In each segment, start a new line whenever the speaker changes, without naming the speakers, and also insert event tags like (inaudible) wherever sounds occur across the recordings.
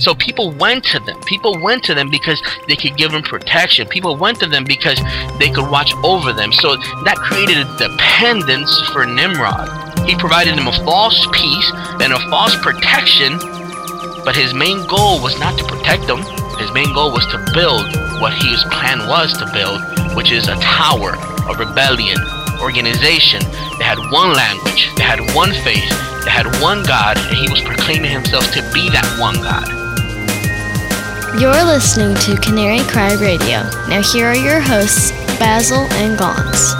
So people went to them. People went to them because they could give them protection. People went to them because they could watch over them. So that created a dependence for Nimrod. He provided them a false peace and a false protection, but his main goal was not to protect them. His main goal was to build what his plan was to build, which is a tower, a rebellion, organization. They had one language, they had one faith, they had one God, and he was proclaiming himself to be that one God.
You're listening to Canary Cry Radio. Now, here are your hosts, Basil and Gons.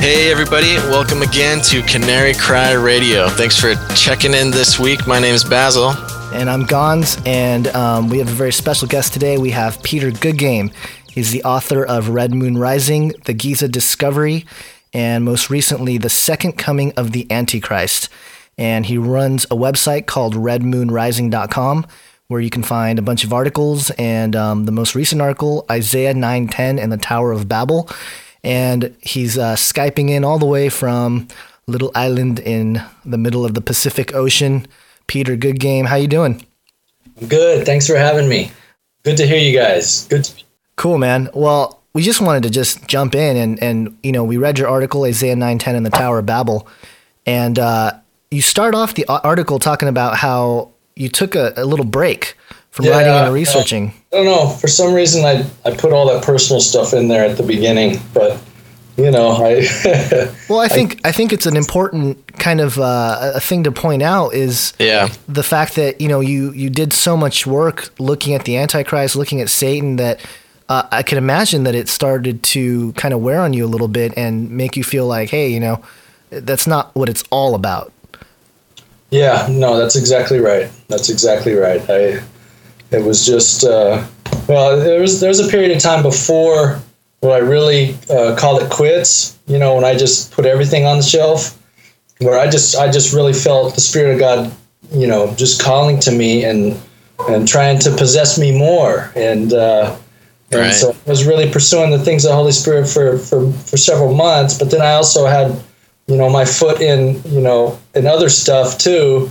Hey, everybody, welcome again to Canary Cry Radio. Thanks for checking in this week. My name is Basil.
And I'm Gons, and um, we have a very special guest today. We have Peter Goodgame. He's the author of Red Moon Rising, The Giza Discovery, and most recently, The Second Coming of the Antichrist. And he runs a website called redmoonrising.com where you can find a bunch of articles and um, the most recent article, Isaiah 910 and the Tower of Babel. And he's uh, Skyping in all the way from little island in the middle of the Pacific Ocean. Peter, Goodgame. How you doing?
Good. Thanks for having me. Good to hear you guys. Good. To-
cool, man. Well, we just wanted to just jump in and, and you know, we read your article, Isaiah 910 and the Tower of Babel. And uh, you start off the article talking about how you took a, a little break from yeah, writing and researching.
I don't know. For some reason, I I put all that personal stuff in there at the beginning, but you know, I. (laughs)
well, I think I, I, think it's an important kind of uh, a thing to point out is
yeah
the fact that you know you you did so much work looking at the Antichrist, looking at Satan that. Uh, I can imagine that it started to kind of wear on you a little bit and make you feel like, hey, you know, that's not what it's all about.
Yeah, no, that's exactly right. That's exactly right. I, it was just, uh, well, there was there was a period of time before where I really uh, called it quits. You know, when I just put everything on the shelf, where I just I just really felt the Spirit of God, you know, just calling to me and and trying to possess me more. And uh, and right. so I was really pursuing the things of the Holy Spirit for for for several months. But then I also had you know my foot in you know in other stuff too.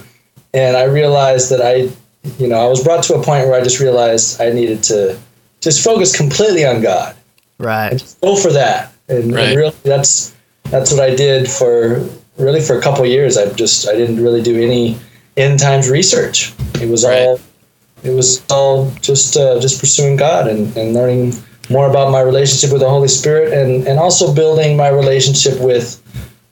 And i realized that i you know i was brought to a point where i just realized i needed to just focus completely on god.
Right.
And go for that. And, right. and, really that's that's what i did for really for a couple years. I just i didn't really do any end times research. It was right. all it was all just uh, just pursuing god and, and learning more about my relationship with the holy spirit and and also building my relationship with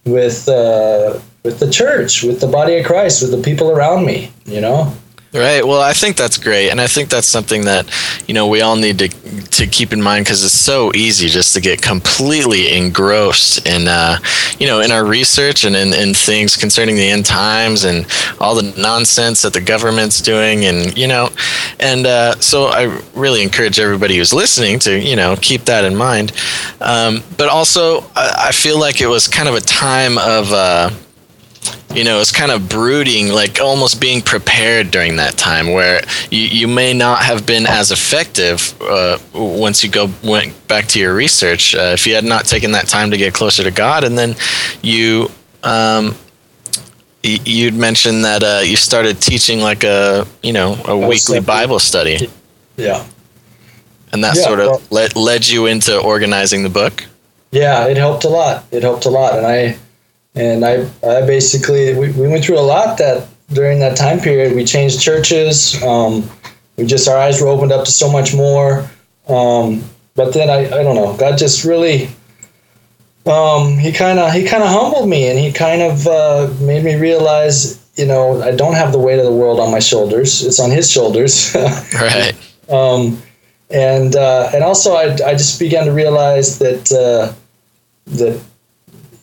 with uh, with the church, with the body of Christ, with the people around me. You know.
Right. Well, I think that's great, and I think that's something that you know we all need to to keep in mind because it's so easy just to get completely engrossed in uh, you know in our research and in, in things concerning the end times and all the nonsense that the government's doing, and you know, and uh, so I really encourage everybody who's listening to you know keep that in mind. Um, but also, I, I, feel like it was kind of a time of. Uh, you know, it's kind of brooding, like almost being prepared during that time, where you, you may not have been as effective uh, once you go went back to your research uh, if you had not taken that time to get closer to God, and then you. Um, you'd mentioned that uh, you started teaching like a you know a weekly Bible study.
Yeah.
And that yeah, sort of well, led led you into organizing the book.
Yeah, it helped a lot. It helped a lot, and I and I, I basically we, we went through a lot that during that time period. We changed churches. Um, we just our eyes were opened up to so much more. Um, but then I, I don't know. God just really um, he kind of he kind of humbled me and he kind of uh, made me realize you know I don't have the weight of the world on my shoulders. It's on his shoulders. (laughs)
right.
Um, and uh, and also I, I just began to realize that uh, that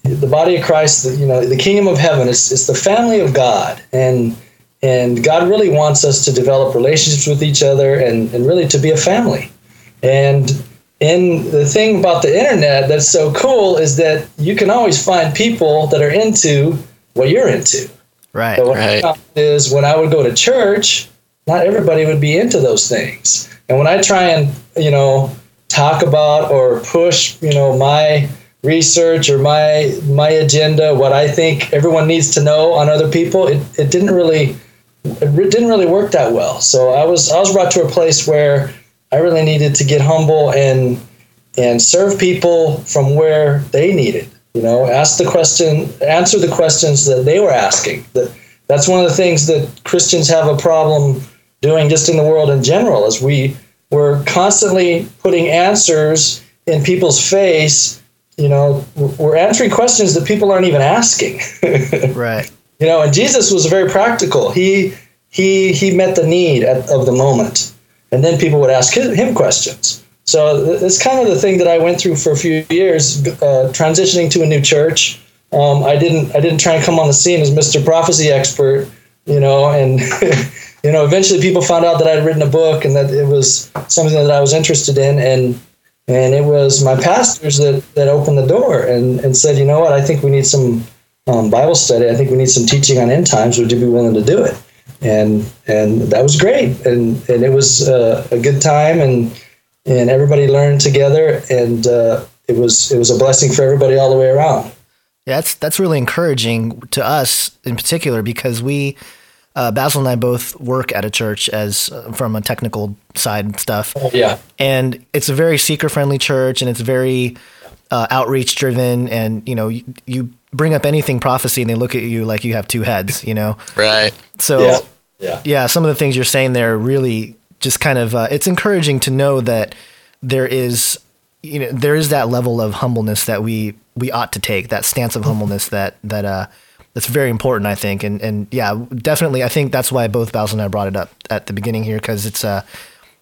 the body of Christ, the, you know, the kingdom of heaven is, is the family of God. And and God really wants us to develop relationships with each other and, and really to be a family. And and the thing about the internet that's so cool is that you can always find people that are into what you're into.
Right. So
right.
Is when I would go to church, not everybody would be into those things. And when I try and, you know, talk about or push, you know, my research or my my agenda, what I think everyone needs to know on other people, it, it didn't really it didn't really work that well. So I was I was brought to a place where I really needed to get humble and and serve people from where they needed. You know, ask the question, answer the questions that they were asking. That that's one of the things that Christians have a problem doing just in the world in general. Is we we're constantly putting answers in people's face. You know, we're answering questions that people aren't even asking. (laughs)
right.
You know, and Jesus was very practical. He he he met the need at, of the moment, and then people would ask him questions. So it's kind of the thing that I went through for a few years, uh, transitioning to a new church. Um, I didn't I didn't try and come on the scene as Mr. Prophecy expert, you know, and (laughs) you know eventually people found out that I'd written a book and that it was something that I was interested in, and and it was my pastors that that opened the door and and said, you know what, I think we need some um, Bible study. I think we need some teaching on end times. Would you be willing to do it? And and that was great, and and it was uh, a good time and and everybody learned together, and uh, it was it was a blessing for everybody all the way around.
Yeah, that's that's really encouraging to us in particular because we. Uh, Basil and I both work at a church as uh, from a technical side and stuff.
Yeah,
and it's a very seeker friendly church, and it's very uh, outreach driven. And you know, you, you, bring up anything prophecy, and they look at you like you have two heads. You know,
right?
So
yeah, yeah,
yeah some of the things you're saying there really just kind of uh, it's encouraging to know that there is you know there is that level of humbleness that we we ought to take that stance of humbleness that that uh that's very important I think. And and yeah definitely I think that's why both Basil and I brought it up at the beginning here because it's uh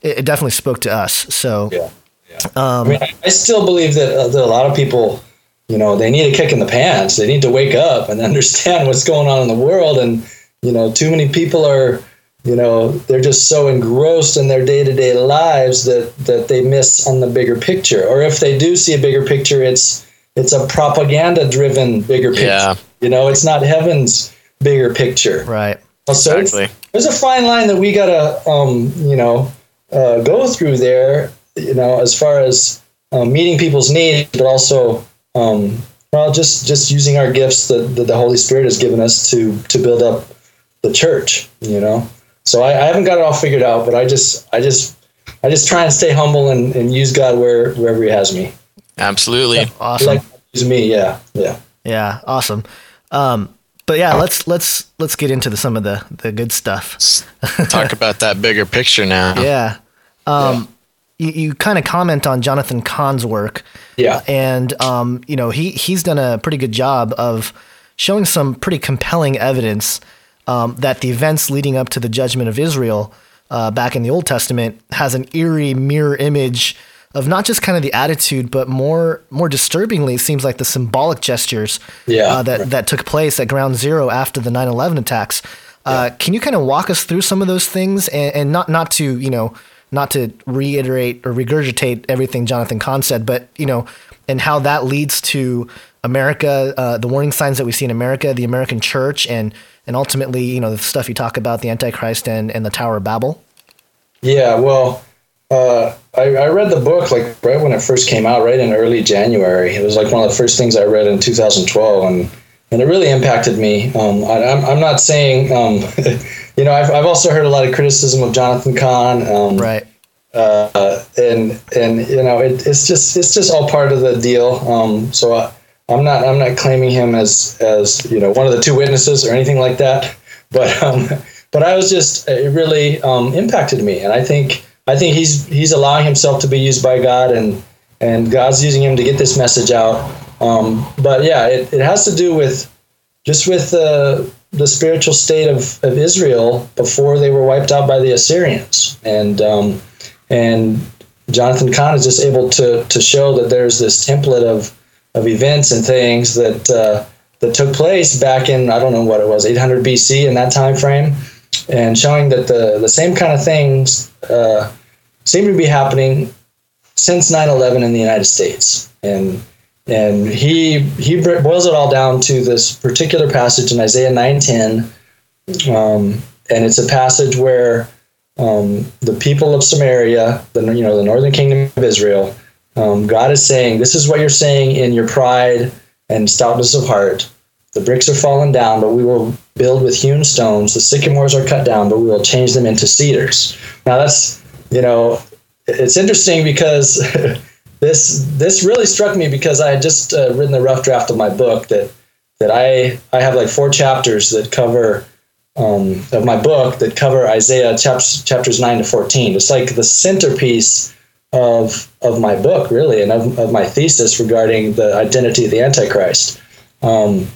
it, it, definitely spoke to us. So
yeah, yeah. Um, I mean I still believe that, uh, that a lot of people you know they need a kick in the pants. They need to wake up and (laughs) understand what's going on in the world. And you know too many people are you know they're just so engrossed in their day-to-day lives that that they miss on the bigger picture. Or if they do see a bigger picture it's it's a propaganda driven bigger picture. yeah. You know it's not heaven's bigger picture
right
so exactly. there's a fine line that we gotta um, you know uh, go through there you know as far as um, meeting people's needs but also um, well just just using our gifts that, that the holy spirit has given us to to build up the church you know so I, I, haven't got it all figured out, but I just I just I just try and stay humble and, and use God where wherever He has me.
Absolutely, yeah,
awesome.
Like use me, yeah, yeah,
yeah, awesome. Um, but yeah, let's let's let's get into the, some of the the good stuff.
Talk (laughs) about that bigger picture now.
Yeah. Um, yeah. You, you kind of comment on Jonathan Cahn's work.
Yeah.
And um, you know he he's done a pretty good job of showing some pretty compelling evidence um, that the events leading up to the judgment of Israel uh, back in the Old Testament has an eerie mirror image of not just kind of the attitude, but more more disturbingly, it seems like the symbolic gestures
yeah,
uh, that that took place at Ground Zero after the 9/11 attacks. Uh, yeah. Can you kind of walk us through some of those things, and, and, not not to you know not to reiterate or regurgitate everything Jonathan Cahn said, but you know, and how that leads to America, uh, the warning signs that we see in America, the American church, and and ultimately, you know, the stuff you talk about, the Antichrist and, and the Tower of Babel?
Yeah, well, uh, I, I, read the book like right when it first came out, right in early January. It was like one of the first things I read in 2012, and and it really impacted me. Um, I, am I'm, I'm not saying, um, (laughs) you know, I've, I've also heard a lot of criticism of Jonathan Cahn. Um,
right.
Uh, and and you know, it, it's just it's just all part of the deal. Um, so. I, I'm not I'm not claiming him as as you know one of the two witnesses or anything like that, but um, (laughs) but I was just it really um, impacted me, and I think I think he's he's allowing himself to be used by God, and and God's using him to get this message out. Um, but yeah, it, it has to do with just with the the spiritual state of, of Israel before they were wiped out by the Assyrians, and um, and Jonathan Cahn is just able to to show that there's this template of of events and things that uh, that took place back in I don't know what it was 800 BC in that time frame, and showing that the the same kind of things uh, seem to be happening since 9/11 in the United States, and and he he boils it all down to this particular passage in Isaiah 9:10, um, and it's a passage where um, the people of Samaria, the you know the northern kingdom of Israel, um, God is saying, This is what you're saying in your pride and stoutness of heart. The bricks are falling down, but we will build with hewn stones. The sycamores are cut down, but we will change them into cedars. Now that's you know, it's interesting because (laughs) this this really struck me because I had just uh, written the rough draft of my book that that I I have like four chapters that cover um, of my book that cover Isaiah chapters chapters nine to fourteen. It's like the centerpiece of of my book, really, and of, of my thesis regarding the identity of the Antichrist. Um,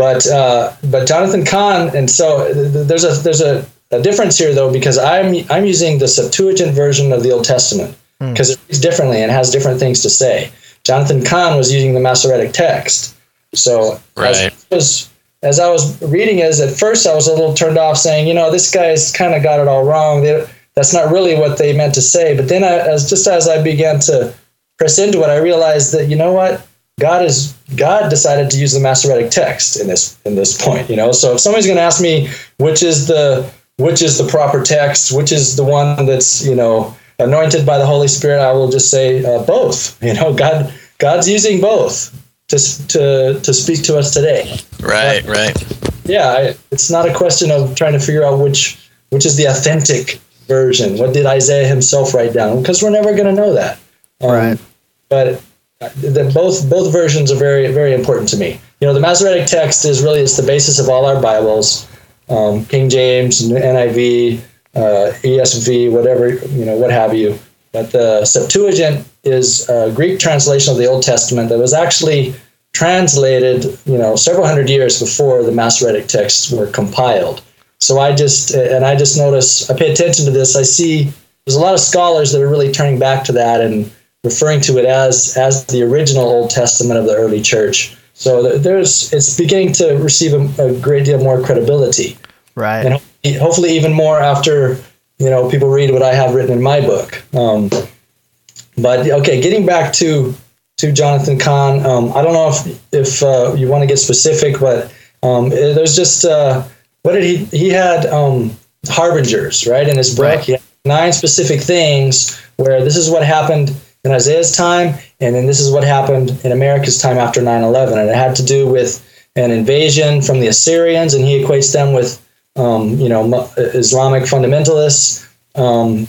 but uh, but Jonathan Cahn, and so there's a there's a, a difference here though because I'm I'm using the Septuagint version of the Old Testament because mm. it reads differently and has different things to say. Jonathan Cahn was using the Masoretic text, so
right.
as, was, as I was reading it, at first I was a little turned off, saying, you know, this guy's kind of got it all wrong. They, that's not really what they meant to say. But then, I, as just as I began to press into it, I realized that you know what, God is God decided to use the Masoretic text in this in this point. You know, so if somebody's going to ask me which is the which is the proper text, which is the one that's you know anointed by the Holy Spirit, I will just say uh, both. (laughs) You know, God God's using both to to to speak to us today.
Right, but, right.
Yeah, I, it's not a question of trying to figure out which which is the authentic version. What did Isaiah himself write down? Because we're never going to know that.
Um, right.
But the, both both versions are very very important to me. You know, the Masoretic text is really it's the basis of all our Bibles. Um, King James, NIV, uh, ESV, whatever you know, what have you. But the Septuagint is a Greek translation of the Old Testament that was actually translated, you know, several hundred years before the Masoretic texts were compiled. So I just and I just notice I pay attention to this. I see there's a lot of scholars that are really turning back to that and referring to it as as the original Old Testament of the early church. So there's it's beginning to receive a, a great deal more credibility.
Right.
And hopefully even more after you know people read what I have written in my book. Um, but okay, getting back to to Jonathan Cahn, um, I don't know if if uh, you want to get specific, but um, there's just uh, what did he he had um, harbingers right in his book. Right. He had nine specific things where this is what happened in Isaiah's time, and then this is what happened in America's time after 9 11. And it had to do with an invasion from the Assyrians, and he equates them with, um, you know, Islamic fundamentalists. Um,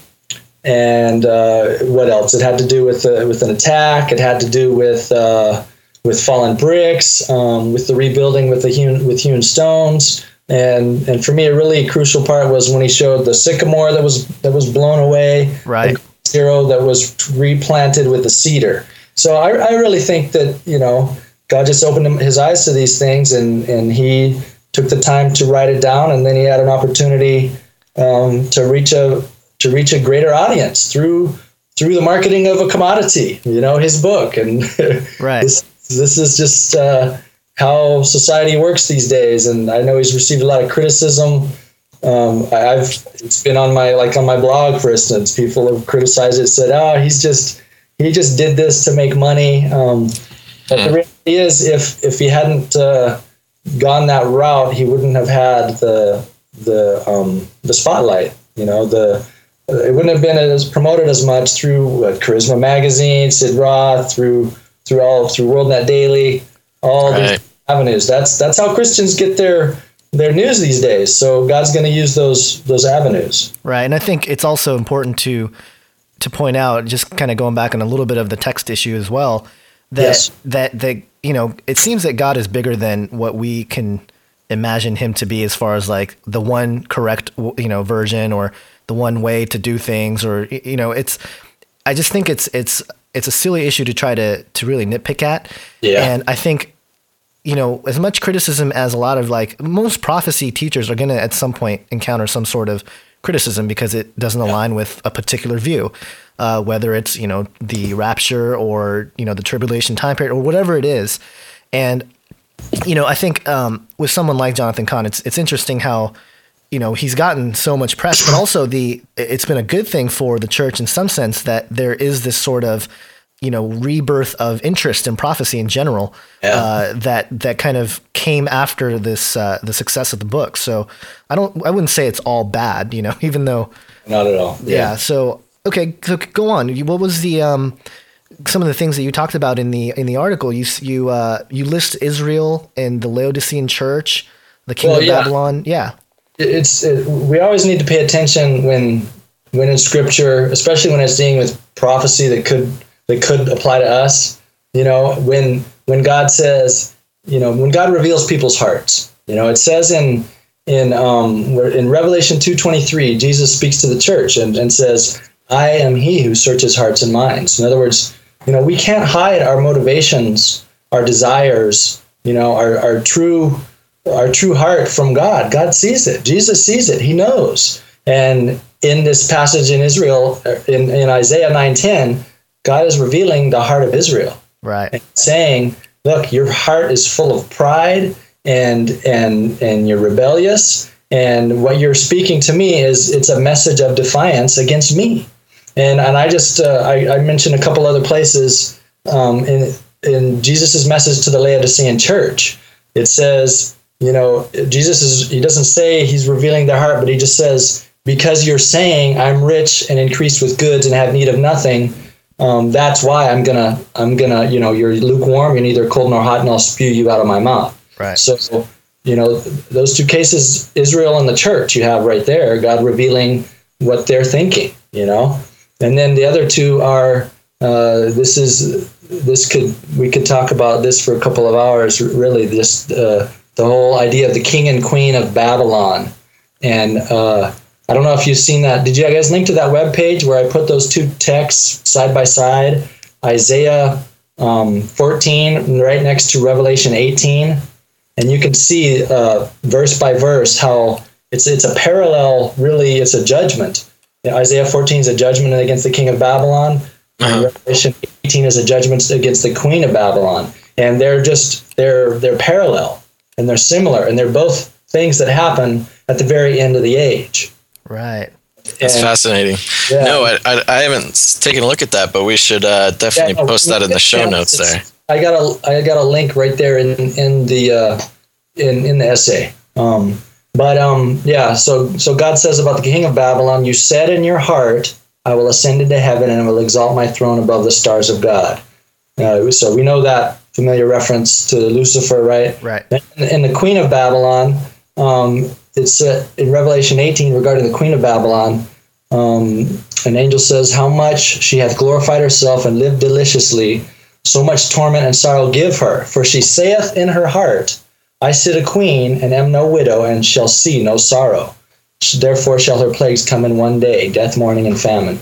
and uh, what else? It had to do with uh, with an attack. It had to do with uh, with fallen bricks, um, with the rebuilding with the hewn with hewn stones. And and for me, a really crucial part was when he showed the sycamore that was that was blown away.
Right
zero that was replanted with the cedar. So I, I really think that you know God just opened his eyes to these things, and and he took the time to write it down, and then he had an opportunity um, to reach a to reach a greater audience through through the marketing of a commodity. You know, his book, and (laughs)
right.
this this is just uh, how society works these days. And I know he's received a lot of criticism um, I, have it's been on my like on my blog, for instance. People have criticized it, said, "Oh, he's just he just did this to make money." Um, but the hmm. reality is, if if he hadn't uh, gone that route, he wouldn't have had the the um, the spotlight. You know, the it wouldn't have been as promoted as much through uh, Charisma Magazine, Sid Roth, through through all through WorldNet Daily, all right. these avenues. That's that's how Christians get their their news these days. So God's going to use those those avenues.
Right, and I think it's also important to to point out, just kind of going back on a little bit of the text issue as well, that yes. that that you know it seems that God is bigger than what we can imagine him to be as far as like the one correct you know version or the one way to do things or you know it's I just think it's it's it's a silly issue to try to to really nitpick at.
Yeah.
And I think you know, as much criticism as a lot of like most prophecy teachers are going to at some point encounter some sort of criticism because it doesn't align with a particular view, uh, whether it's you know the rapture or you know the tribulation time period or whatever it is, and you know I think um, with someone like Jonathan Cahn, it's it's interesting how you know he's gotten so much press, but also the it's been a good thing for the church in some sense that there is this sort of you know rebirth of interest in prophecy in general yeah. uh, that that kind of came after this uh, the success of the book. So I don't I wouldn't say it's all bad, you know, (laughs) even though
not at all.
Yeah. yeah so okay, so go on. What was the um, some of the things that you talked about in the in the article? You you uh, you list Israel and the Laodicean church. the king
Well,
of
yeah.
Babylon. Yeah.
it's it, we always need to pay attention when when in scripture especially when it's dealing with prophecy that could that could apply to us you know when when god says you know when god reveals people's hearts you know it says in in um in revelation 2.23 jesus speaks to the church and, and says i am he who searches hearts and minds in other words you know we can't hide our motivations our desires you know our, our true our true heart from God. God sees it. Jesus sees it. He knows. And in this passage in Israel, uh, in, in Isaiah 9:10, God is revealing the heart of Israel,
Right.
saying, "Look, your heart is full of pride, and and and you're rebellious. And what you're speaking to me is it's a message of defiance against me." And and I just uh, I, I mentioned a couple other places um, in in Jesus's message to the Laodicean church. It says, you know, Jesus is he doesn't say he's revealing their heart, but he just says, because you're saying I'm rich and increased with goods and have need of nothing, um, that's why I'm gonna I'm gonna you know you're lukewarm, you're neither cold nor hot, and I'll spew you out of my mouth.
Right.
So, you know, those two cases, Israel and the church, you have right there, God revealing what they're thinking, you know, and then the other two are uh, this is this could we could talk about this for a couple of hours. Really, just uh, the whole idea of the king and queen of Babylon, and uh, I don't know if you've seen that. Did you guys link to that web page where I put those two texts side by side? Isaiah um, 14 right next to Revelation 18, and you can see uh, verse by verse how it's it's a parallel. Really, it's a judgment. Isaiah 14 is a judgment against the king of Babylon. And Revelation 18 is a judgment against the queen of Babylon, and they're just they're they're parallel and they're similar, and they're both things that happen at the very end of the age.
Right.
That's
And-
fascinating.
Yeah.
No, I, I, I haven't taken a look at that, but we should uh, definitely
Yeah, no,
post that in the show notes there.
I got a I got a link right there in in the uh, in in the essay. Um, but um, yeah, so so God says about the king of Babylon, you said in your heart, I will ascend into heaven and I will exalt my throne above the stars of God. Uh, so we know that familiar reference to Lucifer, right?
Right.
And, and the queen of Babylon, um, it's uh, in Revelation 18 regarding the queen of Babylon. Um, an angel says, How much she hath glorified herself and lived deliciously, so much torment and sorrow give her. For she saith in her heart, I sit a queen and am no widow and shall see no sorrow. Therefore shall her plagues come in one day, death, mourning, and famine.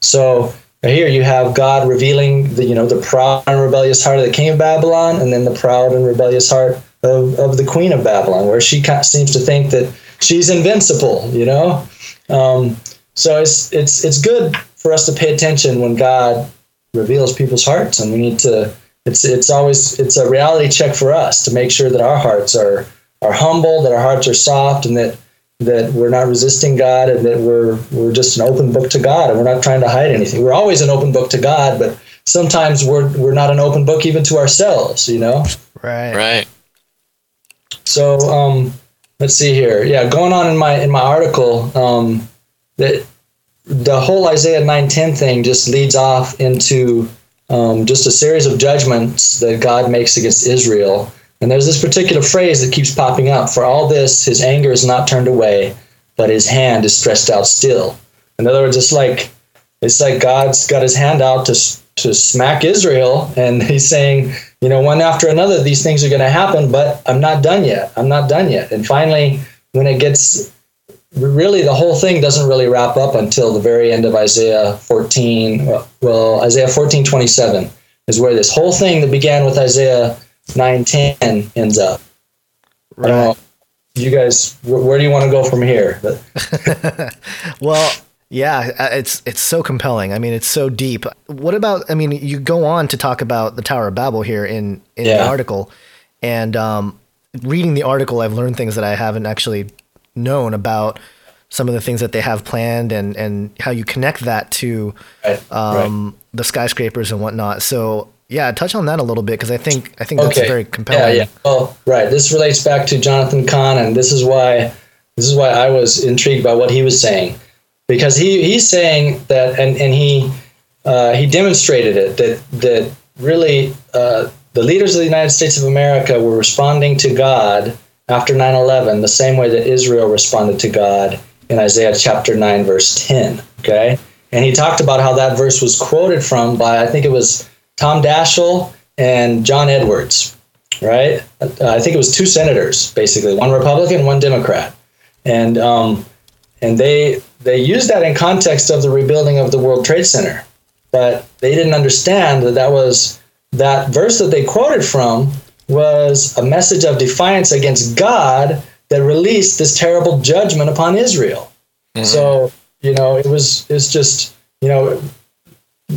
So here you have God revealing the you know the proud and rebellious heart of the king of Babylon, and then the proud and rebellious heart of, of the queen of Babylon, where she kind of seems to think that she's invincible. You know, um, so it's it's it's good for us to pay attention when God reveals people's hearts, and we need to. It's it's always it's a reality check for us to make sure that our hearts are are humble, that our hearts are soft, and that that we're not resisting God, and that we're we're just an open book to God, and we're not trying to hide anything. We're always an open book to God, but sometimes we're we're not an open book even to ourselves. You know.
Right.
Right.
So um, let's see here. Yeah, going on in my in my article, um, that the whole Isaiah nine ten thing just leads off into um, just a series of judgments that God makes against Israel. And there's this particular phrase that keeps popping up. For all this, his anger is not turned away, but his hand is stretched out still. In other words, it's like it's like God's got his hand out to to smack Israel, and (laughs) he's saying, you know, one after another, these things are going to happen, but I'm not done yet. I'm not done yet. And finally, when it gets really the whole thing doesn't really wrap up until the very end of Isaiah 14. Well, Isaiah 14, 27 is where this whole thing that began with Isaiah 9, 10 ends up. Know. You guys, where do you want to go from here? (laughs)
Well, yeah, uh, it's it's so compelling. I mean, it's so deep. What about? I mean, you go on to talk about the Tower of Babel here in in the article, and um, reading the article, I've learned things that I haven't actually known about some of the things that they have planned and and how you connect that to
right, right.
um, the skyscrapers and whatnot. So yeah, touch on that a little bit because I think I think that's
okay.
very compelling.
Yeah, yeah. Well, right. This relates back to Jonathan Cahn, and this is why this is why I was intrigued by what he was saying, because he he's saying that, and and he uh, he demonstrated it that that really uh, the leaders of the United States of America were responding to God after 9 11 the same way that Israel responded to God in Isaiah chapter 9, verse 10. Okay? And he talked about how that verse was quoted from by, I think it was Tom Daschle and John Edwards, right? I think it was two senators, basically, one Republican, one Democrat. And, um, and they, they used that in context of the rebuilding of the World Trade Center. But they didn't understand that that was that verse that they quoted from was a message of defiance against God that released this terrible judgment upon Israel. Mm-hmm. So, you know, it was it's just, you know,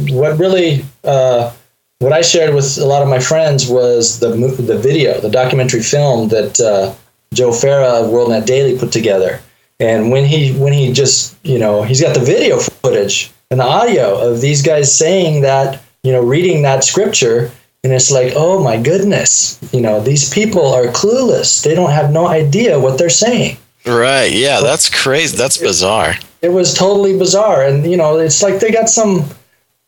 what really uh, what I shared with a lot of my friends was the the video, the documentary film that uh, Joe Farah of WorldNet Daily put together. And when he when he just you know he's got the video footage and the audio of these guys saying that you know reading that scripture. And it's like oh my goodness you know these people are clueless. They don't have no idea what they're saying.
Right. Yeah that's crazy. That's bizarre.
It was totally bizarre. And you know it's like they got some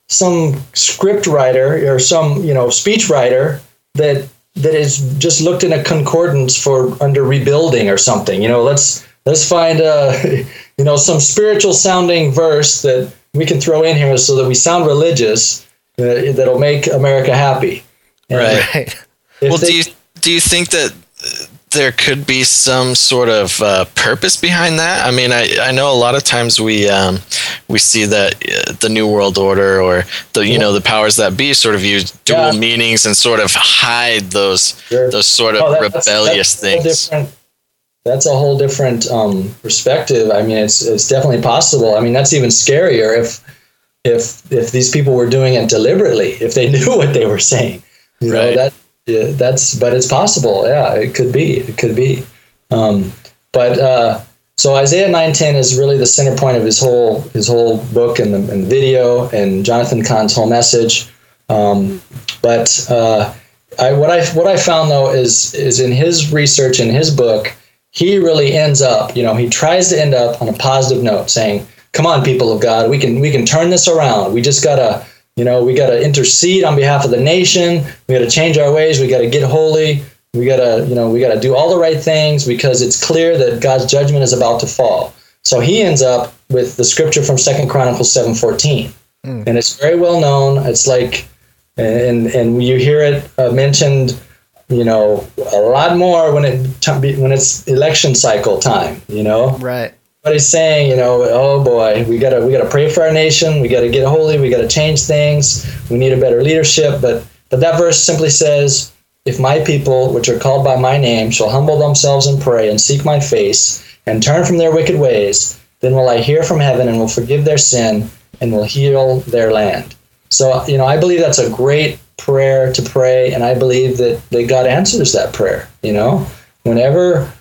some script writer or some you know speech writer that that is just looked in a concordance for under rebuilding or something. You know let's let's find a (laughs) you know some spiritual sounding verse that we can throw in here so that we sound religious uh, that'll make America happy.
And right. (laughs) Well, they, do you do you think that there could be some sort of uh, purpose behind that? I mean, I, I know a lot of times we um, we see that uh, the New World Order or the you know the powers that be sort of use dual yeah. meanings and sort of hide those sure. those sort of oh, that, rebellious that's, that's things
that's a whole different um, perspective. I mean, it's it's definitely possible. I mean, that's even scarier if if if these people were doing it deliberately, if they (laughs) knew what they were saying. You right. know that yeah, that's but it's possible. Yeah, it could be. It could be. Um, but uh, so Isaiah nine ten is really the center point of his whole his whole book and the, and video and Jonathan Cahn's whole message. Um, but uh, I, what I what I found though is is in his research in his book he really ends up, you know, he tries to end up on a positive note, saying, "Come on, people of God, we can we can turn this around. We just gotta, you know, we gotta intercede on behalf of the nation. We gotta change our ways. We gotta get holy. We gotta, you know, we gotta do all the right things because it's clear that God's judgment is about to fall." So he ends up with the scripture from Second Chronicles seven fourteen, mm. and it's very well known. It's like, and and you hear it uh, mentioned you know, a lot more when it when it's election cycle time. You know,
right.
But he's saying, you know, oh boy, we gotta we gotta pray for our nation. We gotta get holy. We gotta change things. We need a better leadership. But but that verse simply says, if my people, which are called by my name, shall humble themselves and pray and seek my face and turn from their wicked ways, then will I hear from heaven and will forgive their sin and will heal their land. So you know, I believe that's a great prayer to pray, and I believe that, that God answers that prayer. You know, whenever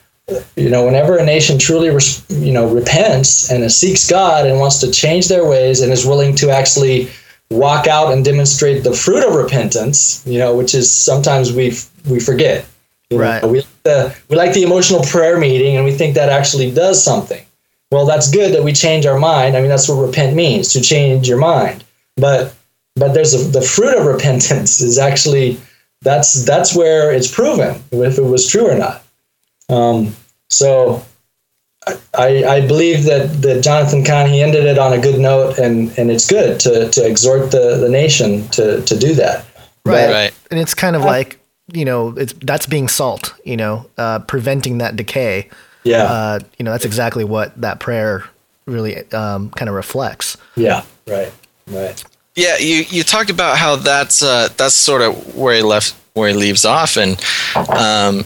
you know, whenever a nation truly, you know, repents and seeks God and wants to change their ways and is willing to actually walk out and demonstrate the fruit of repentance, you know, which is sometimes we we forget.
You right.
Know, we like the we like the emotional prayer meeting, and we think that actually does something. Well, that's good that we change our mind. I mean, that's what repent means to change your mind. But but there's a, the fruit of repentance is actually that's that's where it's proven if it was true or not. Um, so I, I believe that, that Jonathan Cahn he ended it on a good note and, and it's good to, to exhort the, the nation to, to do that.
Right. But, right. And it's kind of like, you know, it's that's being salt, you know, uh, preventing that decay.
Yeah.
Uh, you know, that's exactly what that prayer really um, kind of reflects.
Yeah. Right. Right.
Yeah, you, you talked about how that's uh, that's sort of where he left where he leaves off, and um,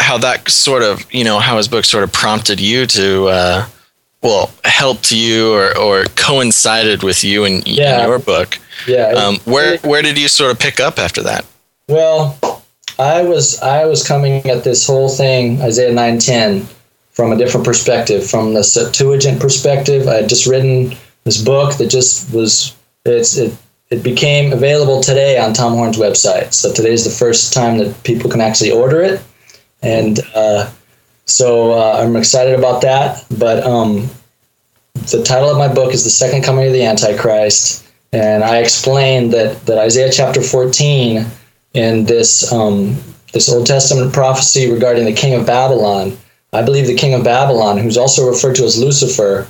how that sort of you know how his book sort of prompted you to uh, well helped you or, or coincided with you in, yeah. in your book.
Yeah.
Um, where where did you sort of pick up after that?
Well, I was I was coming at this whole thing Isaiah nine ten from a different perspective, from the Septuagint perspective. I had just written this book that just was it's it, it became available today on Tom Horn's website. So today is the first time that people can actually order it, and uh, so uh, I'm excited about that. But um, the title of my book is "The Second Coming of the Antichrist," and I explained that that Isaiah chapter 14 in this um, this Old Testament prophecy regarding the king of Babylon. I believe the king of Babylon, who's also referred to as Lucifer,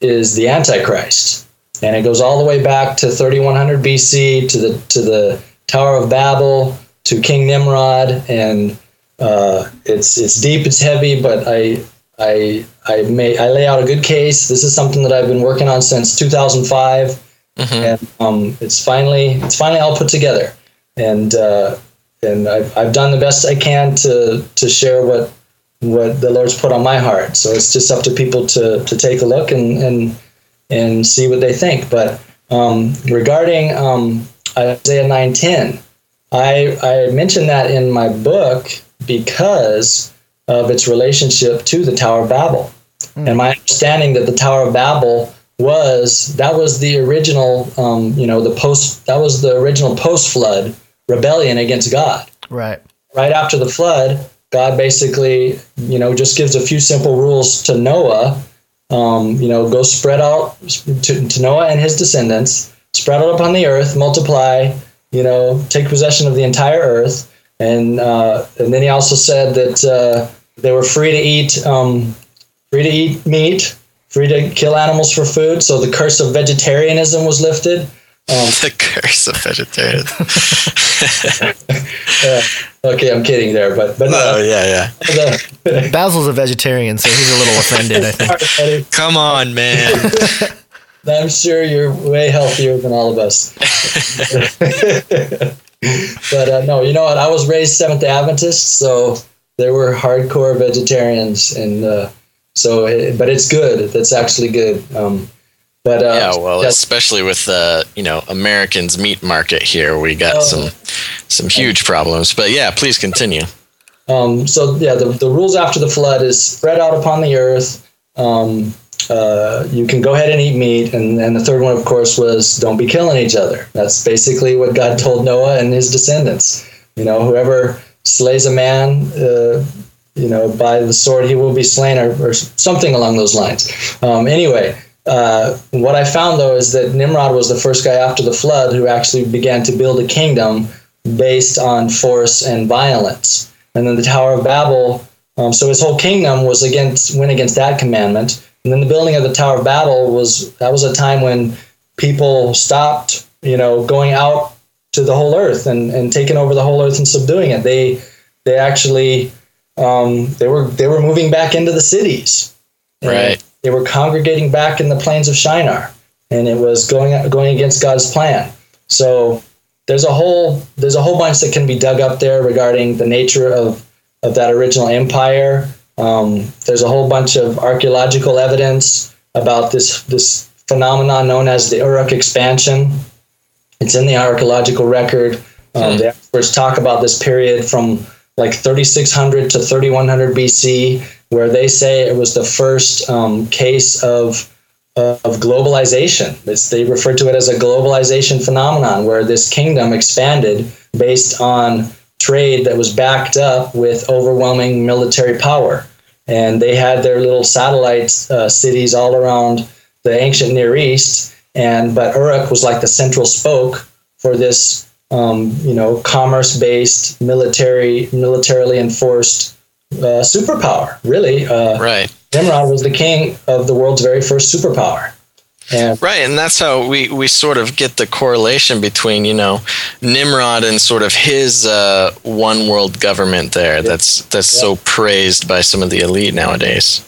is the Antichrist, and it goes all the way back to 3100 BC to the to the Tower of Babel to King Nimrod, and uh, it's it's deep, it's heavy, but I I I may I lay out a good case. This is something that I've been working on since 2005, mm-hmm. and um, it's finally it's finally all put together, and uh, and I've I've done the best I can to to share what what the Lord's put on my heart. So it's just up to people to to take a look and and and see what they think. But um, regarding um, Isaiah 9:10, I I mentioned that in my book because of its relationship to the Tower of Babel. Mm. And my understanding that the Tower of Babel was that was the original, um, you know, the post that was the original post flood rebellion against God.
Right.
Right after the flood, God basically, you know, just gives a few simple rules to Noah. Um, you know, go spread out to, to Noah and his descendants, spread out upon the earth, multiply, you know, take possession of the entire earth. And uh, and then he also said that uh, they were free to eat um, free to eat meat, free to kill animals for food. So the curse of vegetarianism was lifted.
Um, (laughs) the curse of vegetarianism. (laughs)
uh, okay, I'm kidding there, but but
no, oh, yeah, yeah. (laughs)
Basil's a vegetarian, so he's a little offended. I think.
Come on, man.
I'm sure you're way healthier than all of us. but uh, no, you know what? I was raised Seventh Adventist, so there were hardcore vegetarians, and uh, so. It, but it's good. That's actually good. Um, but uh,
yeah, well, especially with the you know Americans meat market here, we got uh, some some huge problems. But yeah, please continue.
Um, so yeah, the, the rules after the flood is spread out upon the earth. Um, uh, you can go ahead and eat meat. And, and the third one, of course, was don't be killing each other. That's basically what God told Noah and his descendants. You know, whoever slays a man, uh, you know, by the sword, he will be slain, or, or something along those lines. Um, anyway, uh, what I found though is that Nimrod was the first guy after the flood who actually began to build a kingdom based on force and violence. And then the Tower of Babel. Um, so his whole kingdom was against went against that commandment. And then the building of the Tower of Babel was that was a time when people stopped, you know, going out to the whole earth and, and taking over the whole earth and subduing it. They they actually um, they were they were moving back into the cities.
Right.
They were congregating back in the plains of Shinar, and it was going going against God's plan. So there's a whole there's a whole bunch that can be dug up there regarding the nature of of that original empire um, there's a whole bunch of archaeological evidence about this this phenomenon known as the Uruk expansion. It's in the archaeological record. Um, hmm. The experts talk about this period from like 3600 to 3100 BC, where they say it was the first um, case of uh, of globalization. It's, they refer to it as a globalization phenomenon, where this kingdom expanded based on trade that was backed up with overwhelming military power. And they had their little satellite uh, cities all around the ancient Near East. And but Uruk was like the central spoke for this, um, you know, commerce-based, military, militarily enforced uh, superpower. Really,
uh, right.
Nimrod was the king of the world's very first superpower.
Yeah. Right, and that's how we, we sort of get the correlation between you know Nimrod and sort of his uh, one world government there. Yeah. That's that's yeah. so praised by some of the elite nowadays.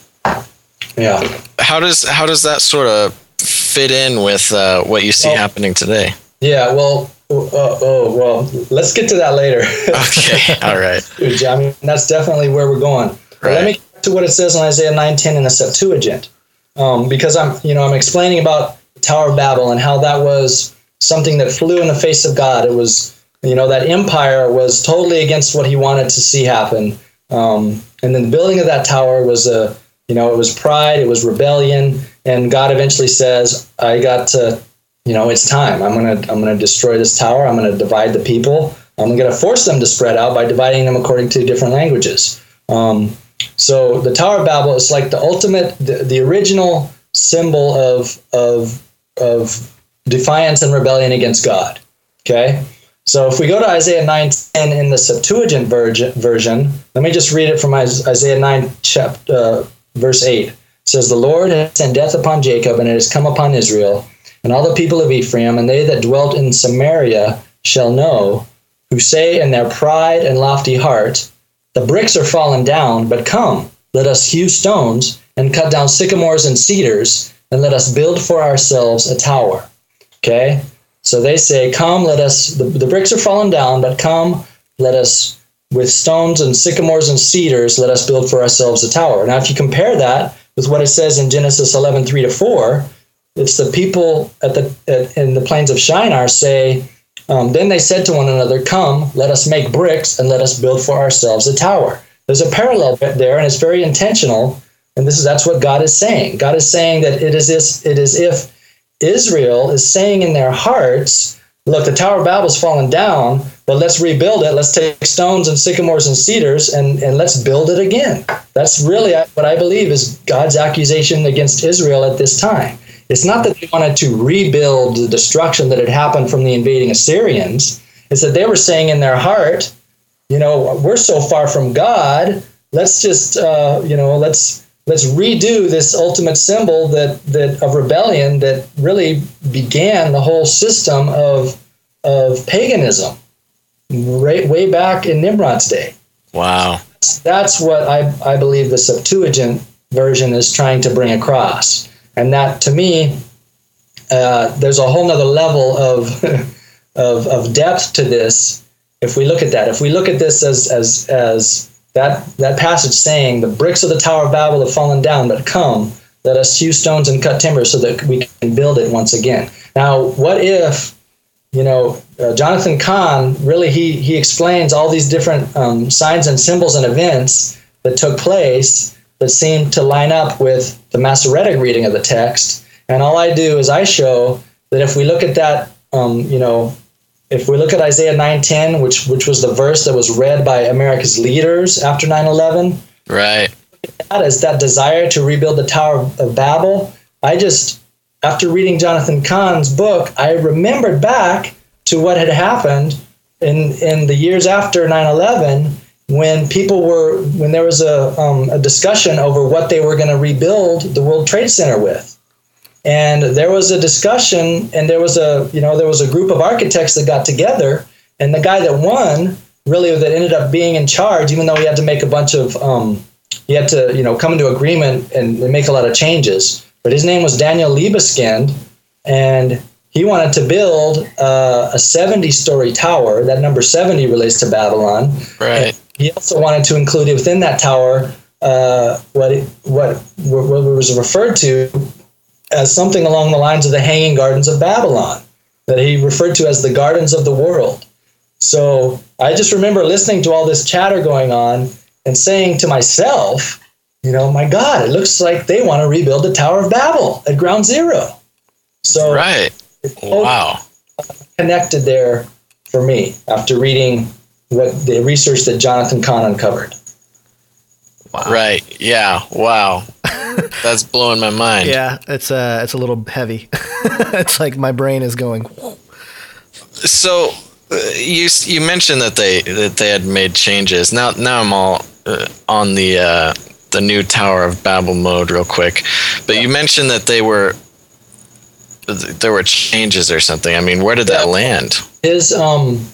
Yeah.
How does how does that sort of fit in with uh, what you see oh. happening today?
Yeah. Well. Uh, oh well. Let's get to that later. (laughs)
okay. All right. (laughs)
I mean, that's definitely where we're going. Right. Let me get to what it says in Isaiah 9:10 in the Septuagint um, because I'm you know I'm explaining about the Tower of Babel and how that was something that flew in the face of God. It was you know that empire was totally against what He wanted to see happen, um, and then the building of that tower was a you know it was pride, it was rebellion, and God eventually says, "I got to." You know, it's time. I'm gonna I'm gonna destroy this tower. I'm gonna divide the people. I'm to force them to spread out by dividing them according to different languages. Um, so the Tower of Babel is like the ultimate, the, the original symbol of of of defiance and rebellion against God. Okay, So if we go to Isaiah 9:10 in the Septuagint version, let me just read it from Isaiah 9 chapter uh, verse 8. It says the Lord has sent death upon Jacob and it has come upon Israel and all the people of Ephraim and they that dwelt in Samaria shall know who say in their pride and lofty heart the bricks are fallen down but come let us hew stones and cut down sycamores and cedars and let us build for ourselves a tower. Okay? So they say, Come, let us, the, the bricks are fallen down, but come, let us, with stones and sycamores and cedars, let us build for ourselves a tower. Now, if you compare that with what it says in Genesis 11, 3 to 4, it's the people at the at, in the plains of Shinar say, um, Then they said to one another, Come, let us make bricks and let us build for ourselves a tower. There's a parallel there, and it's very intentional. And this is that's what God is saying. God is saying that it is this, it is if Israel is saying in their hearts, look, the Tower of Babel's fallen down, but let's rebuild it. Let's take stones and sycamores and cedars and, and let's build it again. That's really what I believe is God's accusation against Israel at this time. It's not that they wanted to rebuild the destruction that had happened from the invading Assyrians. It's that they were saying in their heart, you know, we're so far from God. Let's just, uh, you know, let's let's redo this ultimate symbol that that of rebellion that really began the whole system of of paganism right way back in Nimrod's day.
Wow.
That's what I, I believe the Septuagint version is trying to bring across. And that to me, uh, there's a whole nother level of, (laughs) of, of depth to this. If we look at that, if we look at this as, as, as that that passage saying the bricks of the tower of babel have fallen down but come let us hew stones and cut timber so that we can build it once again now what if you know uh, jonathan cahn really he he explains all these different um, signs and symbols and events that took place that seem to line up with the masoretic reading of the text and all i do is i show that if we look at that um, you know if we look at Isaiah 9:10, which which was the verse that was read by America's leaders after 9/11,
right?
That is that desire to rebuild the Tower of Babel. I just after reading Jonathan Cahn's book, I remembered back to what had happened in in the years after 9/11 when people were when there was a, um, a discussion over what they were going to rebuild the World Trade Center with. And there was a discussion and there was a you know there was a group of architects that got together and the guy that won really that ended up being in charge even though he had to make a bunch of um, he had to you know come into agreement and, make a lot of changes. But his name was daniel libeskind and he wanted to build uh, a 70 story tower. That number 70 relates to babylon.
Right
he also wanted to include it within that tower uh, what, it, what what was referred to as something along the lines of the Hanging Gardens of Babylon, that he referred to as the gardens of the world. So I just remember listening to all this chatter going on and saying to myself, you know, my God, it looks like they want to rebuild the Tower of Babel at ground zero. So
right, wow,
connected there for me after reading what the research that Jonathan Cahn uncovered.
Wow. Right. Yeah. Wow. (laughs) That's blowing my mind.
Yeah, it's uh, it's a little heavy. (laughs) it's like my brain is going.
So, uh, you you mentioned that they that they had made changes. Now now I'm all uh, on the uh, the new Tower of Babel mode real quick, but yeah. you mentioned that they were there were changes or something. I mean, where did yeah. that land?
His um,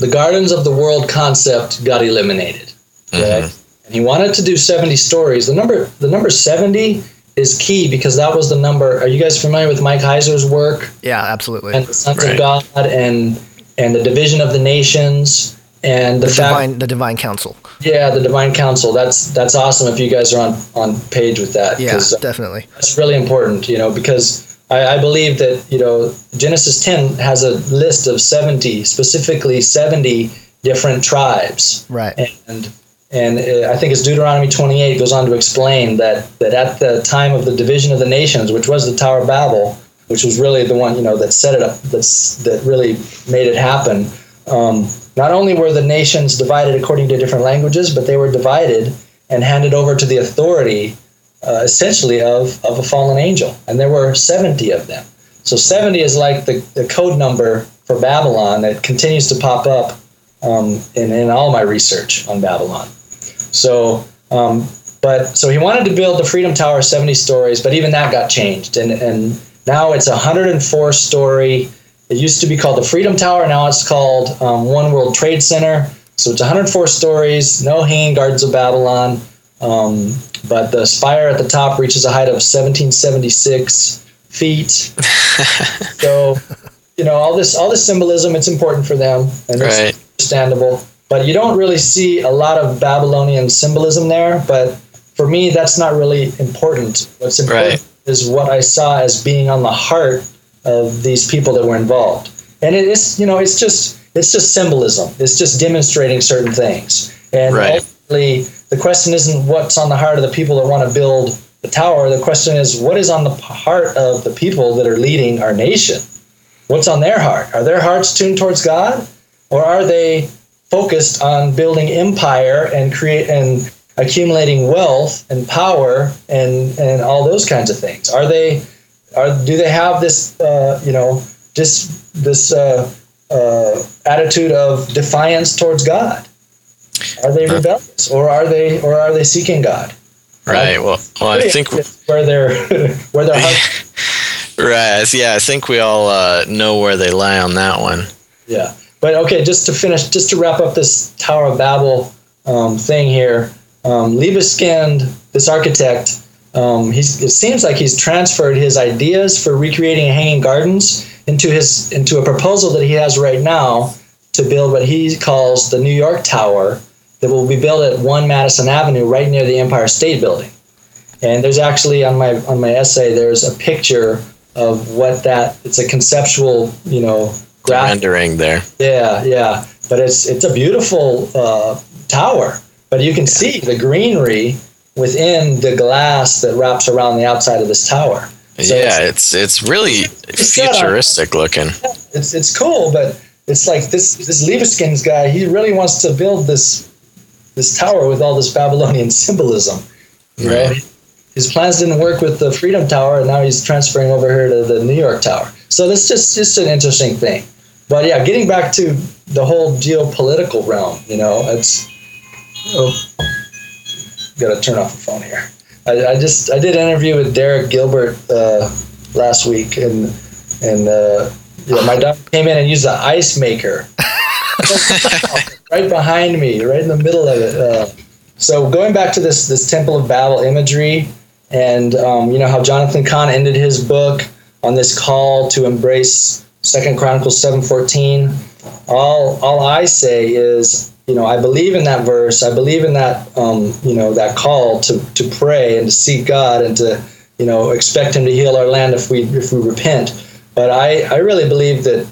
the Gardens of the World concept got eliminated. Okay? Mm-hmm and he wanted to do 70 stories. The number the number 70 is key because that was the number. Are you guys familiar with Mike Heiser's work?
Yeah, absolutely.
And the Sons right. of God and and the Division of the Nations and the,
the divine the divine council.
Yeah, the divine council. That's that's awesome if you guys are on on page with that.
Yeah, uh, definitely.
That's really important, you know, because I, I believe that you know Genesis 10 has a list of 70, specifically 70 different tribes.
Right.
And and uh, I think it's Deuteronomy 28 goes on to explain that, that at the time of the division of the nations, which was the Tower of Babel, which was really the one you know that set it up, that's, that really made it happen. Um, not only were the nations divided according to different languages, but they were divided and handed over to the authority, uh, essentially of of a fallen angel, and there were 70 of them. So 70 is like the, the code number for Babylon that continues to pop up um, in, in all my research on Babylon. So, um, but so he wanted to build the Freedom Tower 70 stories, but even that got changed, and and now it's a 104 story. It used to be called the Freedom Tower. Now it's called um, One World Trade Center. So it's 104 stories, no hanging gardens of Babylon. Um, but the spire at the top reaches a height of 1776 feet. (laughs) so, you know, all this all this symbolism, it's important for them, and it's understandable. But you don't really see a lot of Babylonian symbolism there. But for me, that's not really important. What's important
Right.
is what I saw as being on the heart of these people that were involved. And it is, you know, it's just it's just symbolism. It's just demonstrating certain things. And
Right.
ultimately, the question isn't what's on the heart of the people that want to build the tower. The question is what is on the heart of the people that are leading our nation. What's on their heart? Are their hearts tuned towards God, or are they focused on building empire and create and accumulating wealth and power and and all those kinds of things? Are they are do they have this uh, you know this this uh, uh, attitude of defiance towards God? Are they rebellious, or are they or are they seeking God?
Right. Well, well, I think
where they're (laughs) where they're. (laughs)
right. Yeah, I think we all uh, know where they lie on that one.
Yeah. But okay, just to finish, just to wrap up this Tower of Babel um, thing here, um, Libeskind, this architect, um, he's, it seems like he's transferred his ideas for recreating hanging gardens into his into a proposal that he has right now to build what he calls the New York Tower that will be built at One Madison Avenue, right near the Empire State Building. And there's actually on my on my essay, there's a picture of what that. It's a conceptual, you know, graphic
Rendering there.
yeah, yeah, but it's it's a beautiful uh, tower. But you can see the greenery within the glass that wraps around the outside of this tower. So
yeah, it's it's really
up.
futuristic looking.
It's it's cool, but it's like this this Libeskind guy. He really wants to build this this tower with all this Babylonian symbolism.
Right.
his plans didn't work with the Freedom Tower, and now he's transferring over here to the New York Tower. So that's just just an interesting thing. But yeah, getting back to the whole geopolitical realm, you know, it's. Oh, got to turn off the phone here. I, I just I did an interview with Derek Gilbert uh, last week, and and uh, yeah, my dog came in and used the ice maker (laughs) (laughs) right behind me, right in the middle of it. Uh, so going back to this this Temple of Babel imagery, and um, you know how Jonathan Cahn ended his book on this call to embrace Second Chronicles seven fourteen. All all I say is, you know, I believe in that verse. I believe in that, um, you know, that call to to pray and to seek God and to, you know, expect Him to heal our land if we if we repent. But I I really believe that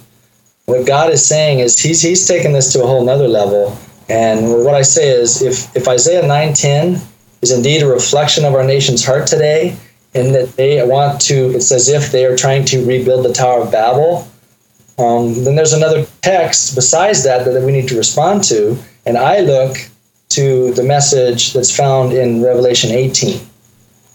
what God is saying is He's He's taken this to a whole nother level. And what I say is, if if Isaiah nine ten is indeed a reflection of our nation's heart today, in that they want to, it's as if they are trying to rebuild the Tower of Babel. Um, then there's another text besides that that we need to respond to, and I look to the message that's found in Revelation 18,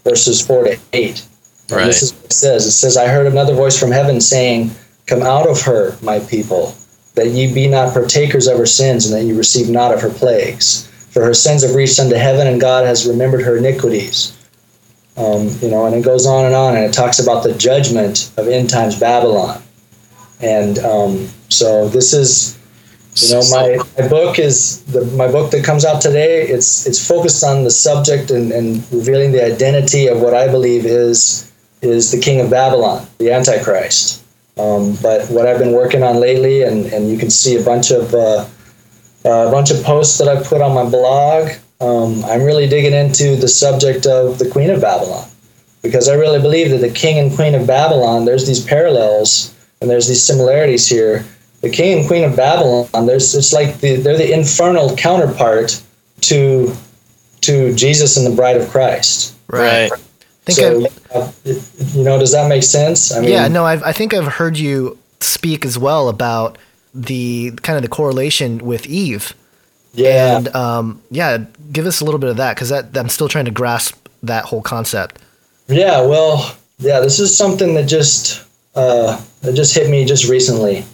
verses 4 to 8. And
Right.
This is what it says. It says, I heard another voice from heaven saying, Come out of her, my people, that ye be not partakers of her sins, and that ye receive not of her plagues. For her sins have reached unto heaven, and God has remembered her iniquities. Um, you know, and it goes on and on, and it talks about the judgment of end times Babylon. And um, so this is, you know, my, my book is the my book that comes out today. It's it's focused on the subject and, and revealing the identity of what I believe is is the king of Babylon, the Antichrist. Um, but what I've been working on lately, and, and you can see a bunch of uh, a bunch of posts that I've put on my blog. Um, I'm really digging into the subject of the Queen of Babylon because I really believe that the King and Queen of Babylon, there's these parallels and there's these similarities here. The King and Queen of Babylon, there's it's like the, they're the infernal counterpart to to Jesus and the Bride of Christ.
Right.
I think
so, uh, you know, does that make sense? I mean,
yeah, no, I've, I think I've heard you speak as well about the kind of the correlation with Eve.
yeah.
And um, yeah, give us a little bit of that because that I'm still trying to grasp that whole concept.
Yeah, well, yeah, this is something that just uh, that just hit me just recently.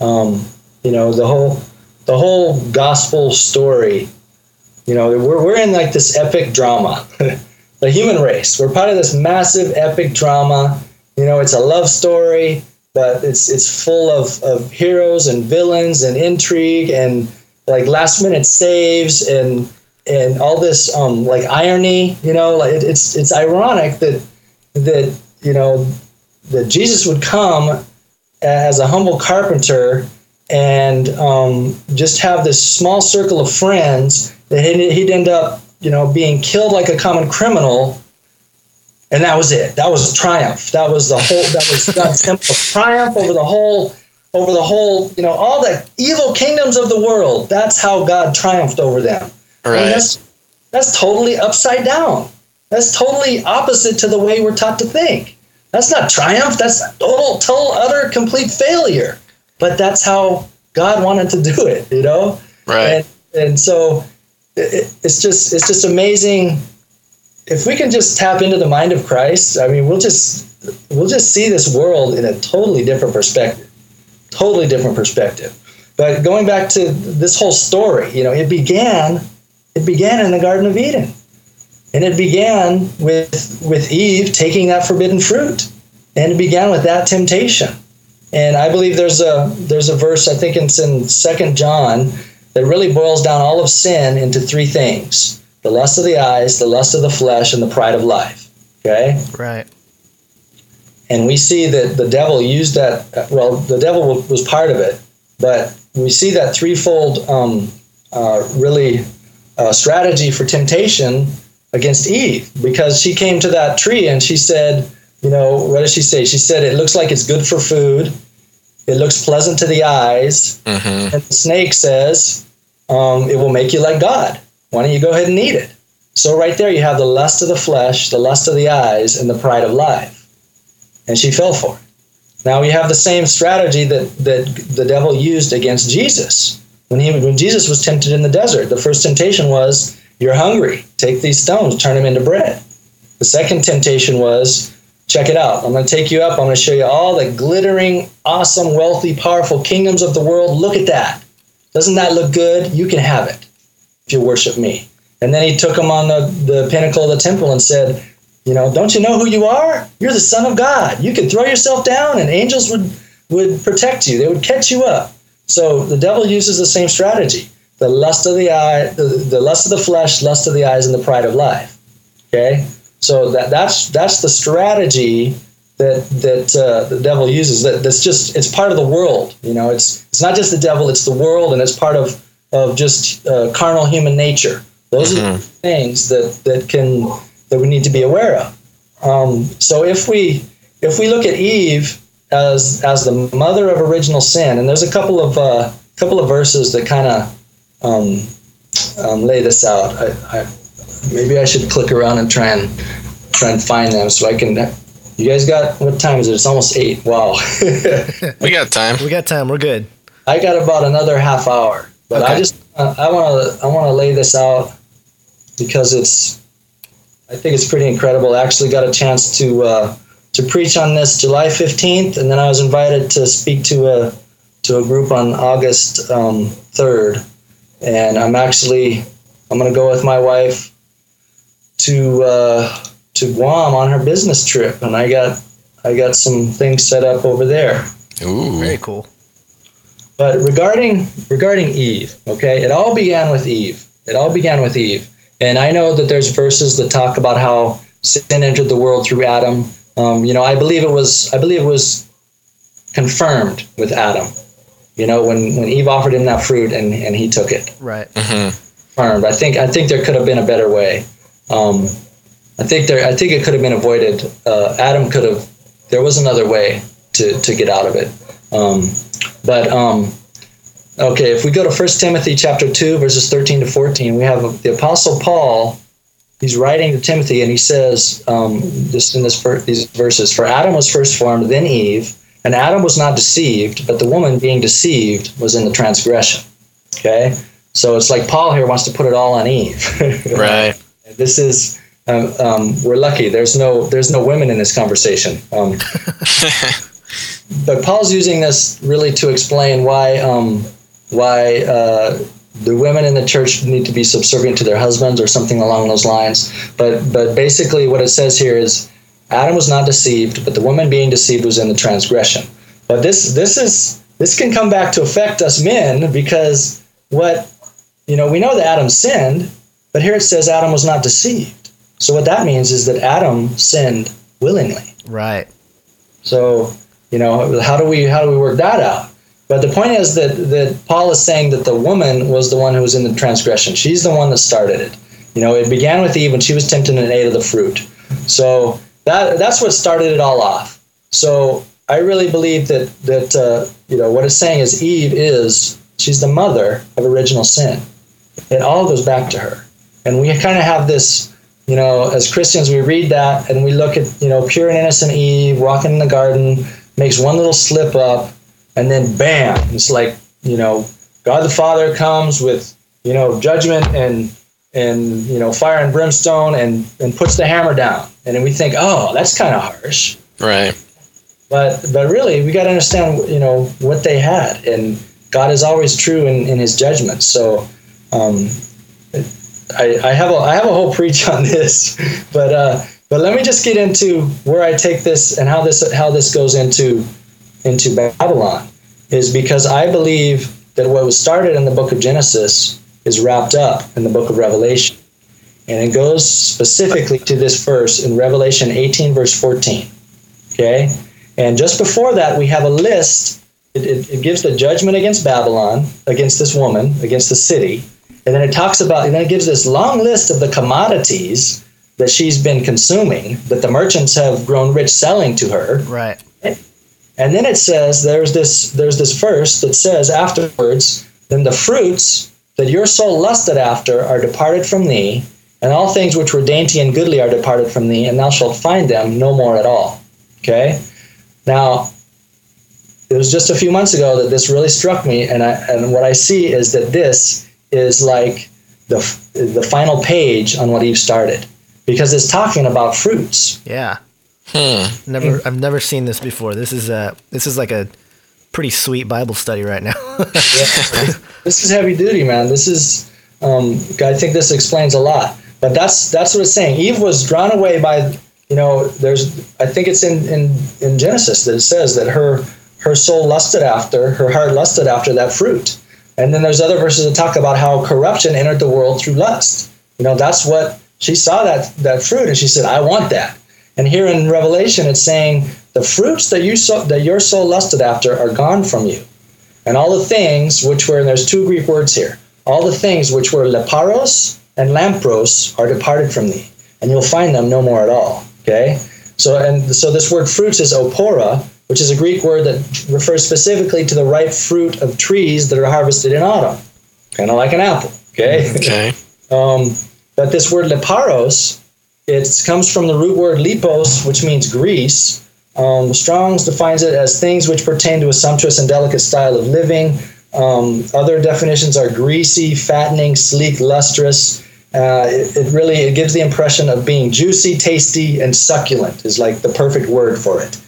Um, you know, the whole the whole gospel story. You know, we're we're in like this epic drama. (laughs) the human race. We're part of this massive epic drama. You know, it's a love story, but it's it's full of, of heroes and villains and intrigue and like last minute saves and and all this um, like irony. You know, like it, it's it's ironic that that you know that Jesus would come as a humble carpenter and um, just have this small circle of friends that he'd, he'd end up you know being killed like a common criminal and that was it. That was triumph. That was the whole that was god's simple. Triumph over the whole over the whole you know all the evil kingdoms of the world. That's how god triumphed over them.
Right.
that's that's totally upside down. That's totally opposite to the way we're taught to think. That's not triumph. That's total total utter complete failure. But that's how god wanted to do it you know?
Right.
and and so it, it's just it's just amazing if we can just tap into the mind of Christ. I mean, we'll just we'll just see this world in a totally different perspective, totally different perspective. But going back to this whole story, you know, it began it began in the Garden of Eden, and it began with with Eve taking that forbidden fruit, and it began with that temptation. And I believe there's a there's a verse I think it's in Second John that really boils down all of sin into three things the lust of the eyes, the lust of the flesh, and the pride of life. Okay?
Right.
And we see that the devil used that, well, the devil was part of it, but we see that threefold um, uh, really uh, strategy for temptation against Eve because she came to that tree and she said, you know, what did she say? She said, it looks like it's good for food. It looks pleasant to the eyes.
Mm-hmm.
And the snake says, um, it will make you like God. Why don't you go ahead and eat it? So, right there, you have the lust of the flesh, the lust of the eyes, and the pride of life. And she fell for it. Now, we have the same strategy that, that the devil used against Jesus. When, he, when Jesus was tempted in the desert, the first temptation was, You're hungry. Take these stones, turn them into bread. The second temptation was, Check it out. I'm going to take you up. I'm going to show you all the glittering, awesome, wealthy, powerful kingdoms of the world. Look at that. Doesn't that look good? You can have it if you worship me. And then he took him on the, the pinnacle of the temple and said, You know, don't you know who you are? You're the Son of God. You could throw yourself down and angels would, would protect you, they would catch you up. So the devil uses the same strategy the lust of the eye, the, the lust of the flesh, lust of the eyes, and the pride of life. Okay? So that, that's that's the strategy that that uh, the devil uses. That that's just it's part of the world. You know, it's it's not just the devil; it's the world, and it's part of of just uh, carnal human nature. Those are the things that that can that we need to be aware of. Um, so if we if we look at Eve as as the mother of original sin, and there's a couple of uh, couple of verses that kind of um, um, lay this out. I, I, maybe I should click around and try and try and find them so I can. You guys got what time is it? It's almost eight. Wow. (laughs)
We got time.
We got time. We're good.
I got about another half hour, but I just uh, I want to I want to lay this out because it's I think it's pretty incredible. I actually got a chance to uh, to preach on this July fifteenth, and then I was invited to speak to a to a group on August um, third, and I'm actually I'm going to go with my wife to uh, to Guam on her business trip, and I got I got some things set up over there.
Ooh.
Very cool.
But regarding regarding Eve, okay, it all began with Eve. It all began with Eve, and I know that there's verses that talk about how sin entered the world through Adam. Um, you know, I believe it was I believe it was confirmed with Adam. You know, when when Eve offered him that fruit and and he took it.
Right.
Mm-hmm.
Confirmed. I think I think there could have been a better way. Um, I think there I think it could have been avoided. Uh, Adam could have. There was another way to to get out of it. Um, but um, okay, if we go to 1 Timothy chapter 2, verses 13 to 14, we have the Apostle Paul. He's writing to Timothy, and he says, um, just in this these verses, For Adam was first formed, then Eve, and Adam was not deceived, but the woman being deceived was in the transgression. Okay? So it's like Paul here wants to put it all on Eve. (laughs)
Right.
This is um, um, we're lucky. There's no there's no women in this conversation. Um, (laughs) but Paul's using this really to explain why um, why uh, the women in the church need to be subservient to their husbands or something along those lines. But but basically, what it says here is Adam was not deceived, but the woman being deceived was in the transgression. But this this is this can come back to affect us men because what you know we know that Adam sinned, but here it says Adam was not deceived. So what that means is that Adam sinned willingly.
Right.
So you know how do we how do we work that out? But the point is that that Paul is saying that the woman was the one who was in the transgression. She's the one that started it. You know, it began with Eve when she was tempted and ate of the fruit. So that that's what started it all off. So I really believe that that uh, you know what it's saying is Eve is she's the mother of original sin. It all goes back to her, and we kind of have this. You know, as Christians, we read that and we look at you know pure and innocent Eve walking in the garden, makes one little slip up, and then bam, it's like you know God the Father comes with you know judgment and and you know fire and brimstone and and puts the hammer down, and then we think, oh, that's kind of harsh,
Right.
but but really we got to understand you know what they had, and God is always true in, in His judgment So. Um, I, I have a I have a whole preach on this, but uh, but let me just get into where I take this and how this how this goes into into Babylon is because I believe that what was started in the book of Genesis is wrapped up in the book of Revelation. And it goes specifically to this verse in Revelation 18, verse 14. Okay? And just before that, we have a list. It, it, it gives the judgment against Babylon, against this woman, against the city. And then it talks about, and then it gives this long list of the commodities that she's been consuming, that the merchants have grown rich selling to her.
Right.
And then it says there's this there's this verse that says afterwards, then the fruits that your soul lusted after are departed from thee, and all things which were dainty and goodly are departed from thee, and thou shalt find them no more at all. Okay? Now it was just a few months ago that this really struck me, and I and what I see is that this is like the the final page on what Eve started, because it's talking about fruits.
Yeah.
Hmm.
Never. I've never seen this before. This is a. This is like a pretty sweet Bible study right now.
Yeah. (laughs) this is heavy duty, man. This is. Um, I think this explains a lot. But that's that's what it's saying. Eve was drawn away by. You know, there's. I think it's in in in Genesis that it says that her her soul lusted after, her heart lusted after that fruit. And then there's other verses that talk about how corruption entered the world through lust. You know, that's what she saw that that fruit and she said, I want that. And here in Revelation it's saying the fruits that you so, that your soul lusted after are gone from you. And all the things which were and there's two Greek words here. All the things which were leparos and lampros are departed from thee, and you'll find them no more at all. Okay? So and so this word fruits is opora, which is a Greek word that refers specifically to the ripe fruit of trees that are harvested in autumn, kind of like an apple. Okay. (laughs)
Okay.
Um, but this word leparos, it comes from the root word lipos, which means grease. Um, Strong's defines it as things which pertain to a sumptuous and delicate style of living. Um, other definitions are greasy, fattening, sleek, lustrous. Uh, it, it really it gives the impression of being juicy, tasty, and succulent is like the perfect word for it.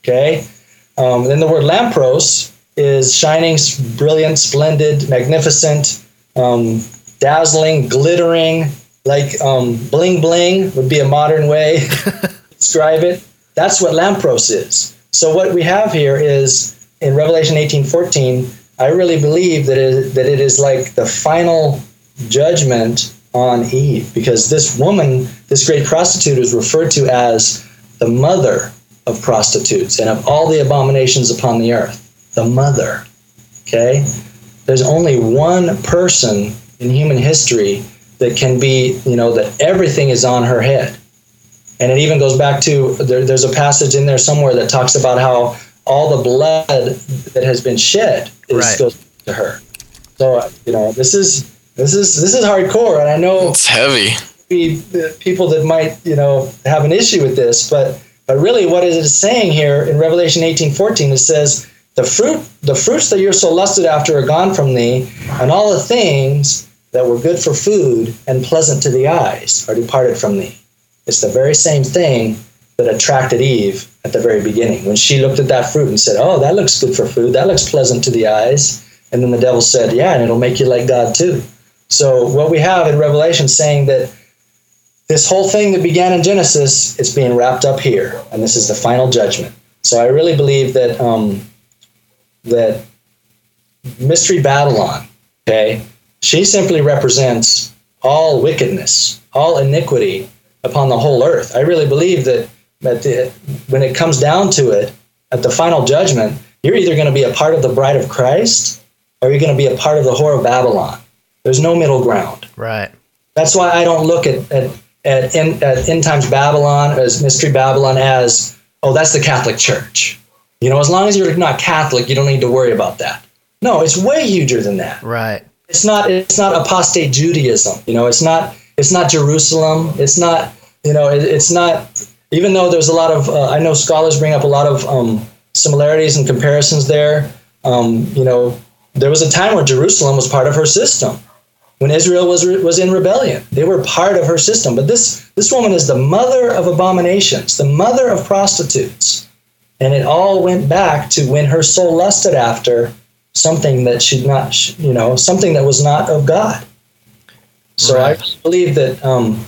Okay. Um, then the word lampros is shining, brilliant, splendid, magnificent, um, dazzling, glittering, like um, bling bling would be a modern way (laughs) to describe it. That's what lampros is. So what we have here is in Revelation 18:14. I really believe that it, that it is like the final judgment on Eve, because this woman, this great prostitute, is referred to as the mother of prostitutes and of all the abominations upon the earth. The mother. Okay? There's only one person in human history that can be, you know, that everything is on her head. And it even goes back to there, there's a passage in there somewhere that talks about how all the blood that has been shed is,
Right.
goes to her. So you know this is this is this is hardcore, and I know
It's heavy.
be people that might you know have an issue with this, but but really what it is saying here in Revelation 18:14 it says the fruit the fruits that you're so lusted after are gone from thee, and all the things that were good for food and pleasant to the eyes are departed from thee. It's the very same thing that attracted Eve at the very beginning when she looked at that fruit and said, "Oh, that looks good for food. That looks pleasant to the eyes." And then the devil said, "Yeah, and it'll make you like God too." So what we have in Revelation saying that this whole thing that began in Genesis is being wrapped up here, and this is the final judgment. So I really believe that um, that mystery Babylon, okay, she simply represents all wickedness, all iniquity upon the whole earth. I really believe that that the, when it comes down to it, at the final judgment, you're either going to be a part of the bride of Christ or you're going to be a part of the whore of Babylon. There's no middle ground.
Right.
That's why I don't look at at at, in, at end times Babylon as mystery Babylon as oh that's the Catholic Church. You know, as long as you're not Catholic, you don't need to worry about that. No, it's way huger than that.
Right.
It's not it's not apostate Judaism. You know, it's not it's not Jerusalem. It's not you know it, it's not even though there's a lot of uh, I know scholars bring up a lot of um, similarities and comparisons there. Um, you know, there was a time where Jerusalem was part of her system when Israel was was in rebellion. They were part of her system. But this this woman is the mother of abominations, the mother of prostitutes, and it all went back to when her soul lusted after something that should not, you know, something that was not of God. So right. I believe that um,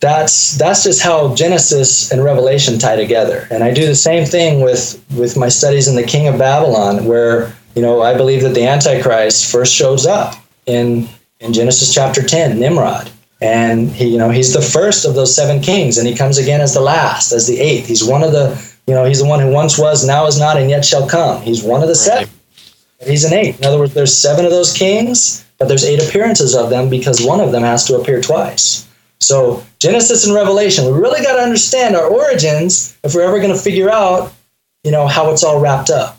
that's that's just how Genesis and Revelation tie together. And I do the same thing with with my studies in the King of Babylon, where you know I believe that the Antichrist first shows up in in Genesis chapter 10, Nimrod. And he, you know, he's the first of those seven kings, and he comes again as the last, as the eighth. He's one of the, you know, he's the one who once was, now is not, and yet shall come. He's one of the right. seven. He's an eight. In other words, there's seven of those kings, but there's eight appearances of them because one of them has to appear twice. So Genesis and Revelation, we really got to understand our origins if we're ever going to figure out, you know, how it's all wrapped up.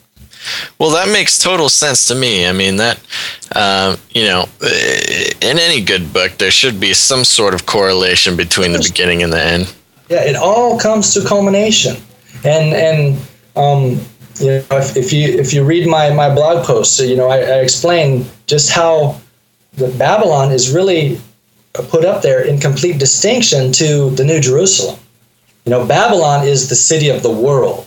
Well, that makes total sense to me. I mean, that, uh, you know, in any good book, there should be some sort of correlation between the beginning and the end.
Yeah, it all comes to culmination. And, and, um, you know, if, if you if you read my, my blog post, you know, I, I explain just how the Babylon is really put up there in complete distinction to the New Jerusalem. You know, Babylon is the city of the world.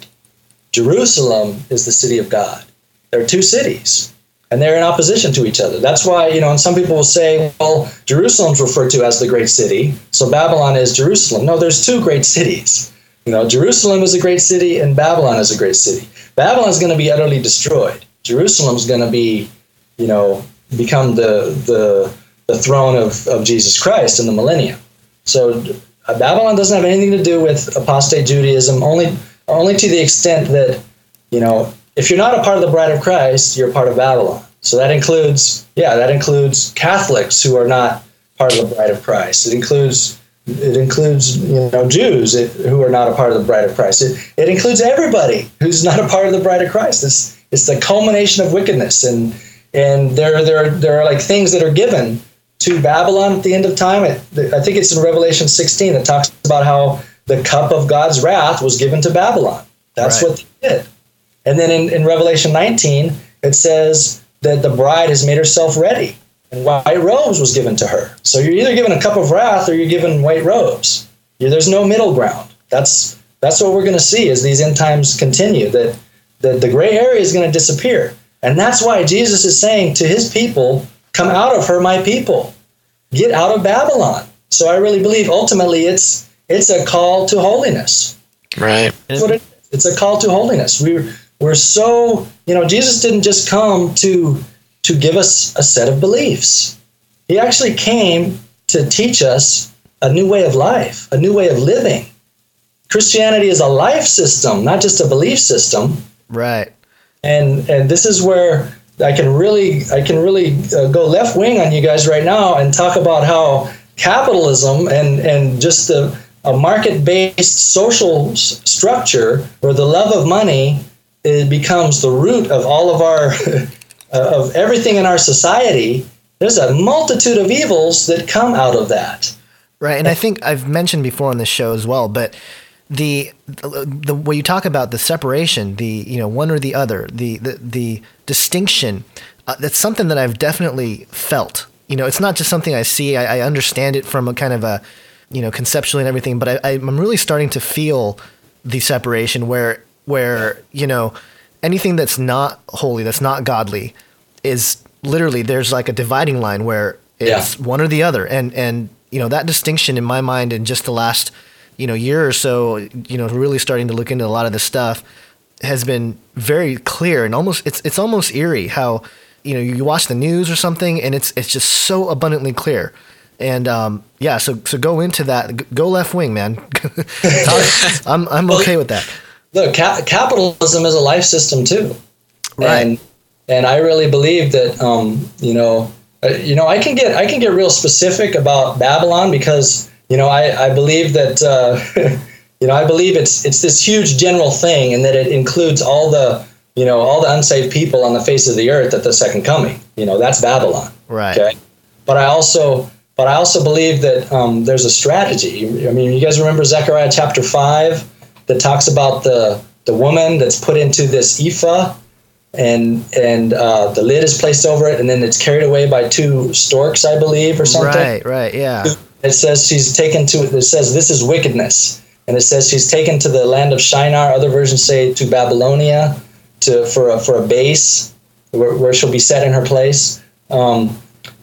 Jerusalem is the city of God. There are two cities, and they're in opposition to each other. That's why, you know, and some people will say, well, Jerusalem's referred to as the great city, so Babylon is Jerusalem. No, there's two great cities. You know, Jerusalem is a great city, and Babylon is a great city. Babylon's going to be utterly destroyed. Jerusalem's going to be, you know, become the the the throne of, of Jesus Christ in the millennium. So uh, Babylon doesn't have anything to do with apostate Judaism. Only only to the extent that, you know, if you're not a part of the bride of Christ, you're part of Babylon. So that includes, yeah, that includes Catholics who are not part of the bride of Christ. It includes it includes you know Jews who are not a part of the bride of Christ. It, it includes everybody who's not a part of the bride of Christ. It's it's the culmination of wickedness, and and there there there are like things that are given to Babylon at the end of time. It, I think it's in Revelation 16 that talks about how the cup of God's wrath was given to Babylon. That's right. what they did. And then in, in Revelation 19, it says that the bride has made herself ready, and white robes was given to her. So you're either given a cup of wrath or you're given white robes. There's no middle ground. That's that's what we're going to see as these end times continue. That that the gray area is going to disappear, and that's why Jesus is saying to his people, "Come out of her, my people. Get out of Babylon." So I really believe ultimately it's it's a call to holiness.
Right.
That's what it is. It's a call to holiness. We're we're so you know Jesus didn't just come to to give us a set of beliefs. He actually came to teach us a new way of life, a new way of living. Christianity is a life system, not just a belief system.
Right.
And and this is where I can really I can really uh, go left wing on you guys right now and talk about how capitalism and and just the a market-based social s- structure where the love of money becomes the root of all of our (laughs) of everything in our society there's a multitude of evils that come out of that.
Right and i think i've mentioned before on this show as well but the, the, the when you talk about the separation the you know one or the other the the, the distinction uh, that's something that i've definitely felt. You know it's not just something i see i, I understand it from a kind of a you know, conceptually and everything, but I, I'm really starting to feel the separation where where you know anything that's not holy, that's not godly, is literally there's like a dividing line where it's yeah. one or the other, and and you know that distinction in my mind in just the last you know year or so, you know, really starting to look into a lot of this stuff has been very clear and almost it's it's almost eerie how you know you watch the news or something and it's it's just so abundantly clear and um, yeah so so go into that go left wing man (laughs) (laughs) i'm i'm okay with that
look ca- capitalism is a life system too right and and i really believe that um, you know uh, you know i can get i can get real specific about babylon because you know i i believe that uh, (laughs) you know, I believe it's it's this huge general thing, and that it includes all the you know all the unsaved people on the face of the earth at the second coming. You know, that's Babylon.
Right. Okay.
But I also but I also believe that um, there's a strategy. I mean, you guys remember Zechariah chapter five that talks about the the woman that's put into this ephah and and uh, the lid is placed over it, and then it's carried away by two storks, I believe, or something.
Right, right, yeah.
It says she's taken to. It says this is wickedness, and it says she's taken to the land of Shinar. Other versions say to Babylonia, to for a, for a base where, where she'll be set in her place. Um,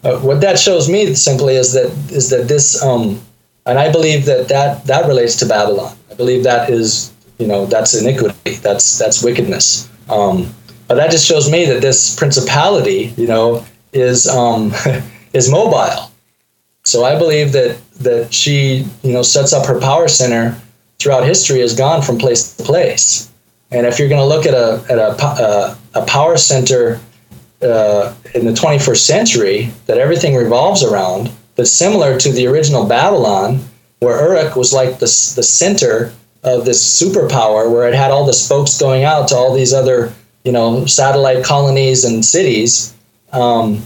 uh, what that shows me simply is that is that this, um, and I believe that, that that relates to Babylon. I believe that is you know that's iniquity. That's that's wickedness. Um, but that just shows me that this principality, you know, is um, (laughs) is mobile. So I believe that that she, you know, sets up her power center throughout history has gone from place to place. And if you're going to look at a at a, a, a power center uh, in the 21st century that everything revolves around, that's similar to the original Babylon, where Uruk was like the the center of this superpower, where it had all the spokes going out to all these other you know satellite colonies and cities. Um,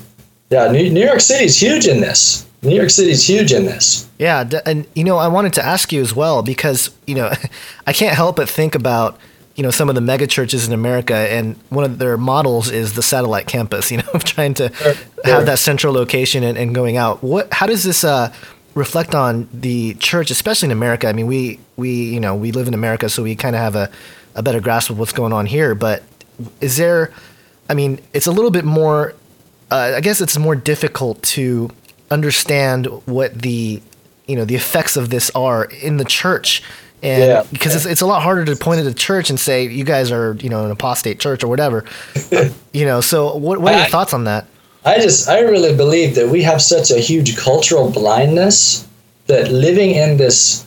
yeah, New, New York City is huge in this. New York City's huge in this.
Yeah, and you know, I wanted to ask you as well because you know, (laughs) I can't help but think about you know some of the mega churches in America, and one of their models is the satellite campus. You (laughs) know, of trying to sure, have that central location and, and, going out. What? How does this uh, reflect on the church, especially in America? I mean, we we you know we live in America, so we kind of have a a better grasp of what's going on here. But is there? I mean, it's a little bit more. Uh, I guess it's more difficult to understand what the you know the effects of this are in the church and yeah. because it's, it's a lot harder to point at a church and say you guys are you know an apostate church or whatever. (laughs) You know so what, what are your I, thoughts on that?
I just i really believe that we have such a huge cultural blindness that living in this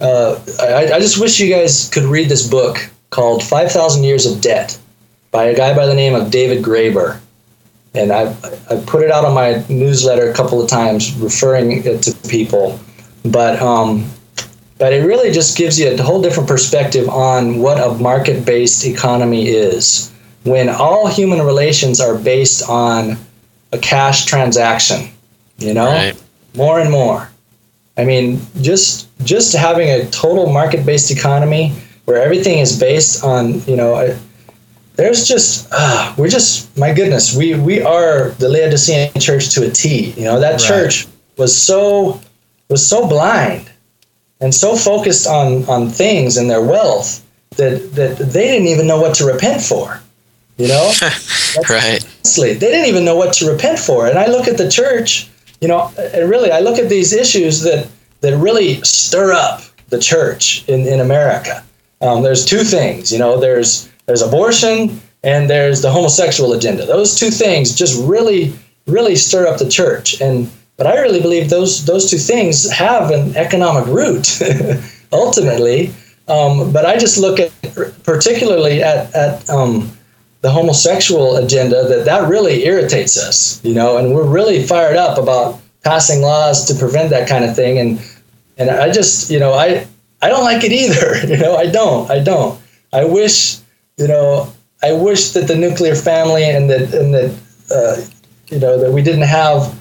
uh, I, I just wish you guys could read this book called 5000 years of debt by a guy by the name of david graeber. And I've, I've put it out on my newsletter a couple of times referring it to people. But um, but it really just gives you a whole different perspective on what a market-based economy is. When all human relations are based on a cash transaction you know? Right. more and more. I mean just just having a total market-based economy where everything is based on you know there's just uh, we're just my goodness we we are the laodicean church to a t. You know that right. church was so was so blind and so focused on on things and their wealth that that they didn't even know what to repent for. You know, (laughs)
right?
Honestly, they didn't even know what to repent for. And I look at the church. You know, and really, I look at these issues that that really stir up the church in in America. Um, there's two things. You know, there's there's abortion and there's the homosexual agenda. Those two things just really really stir up the church and but I really believe those those two things have an economic root (laughs) ultimately. Um, but I just look at particularly at at um, the homosexual agenda that that really irritates us, you know, and we're really fired up about passing laws to prevent that kind of thing. And and I just you know I I don't like it either. (laughs) You know I don't I don't. I wish you know I wish that the nuclear family and that and that uh, you know that we didn't have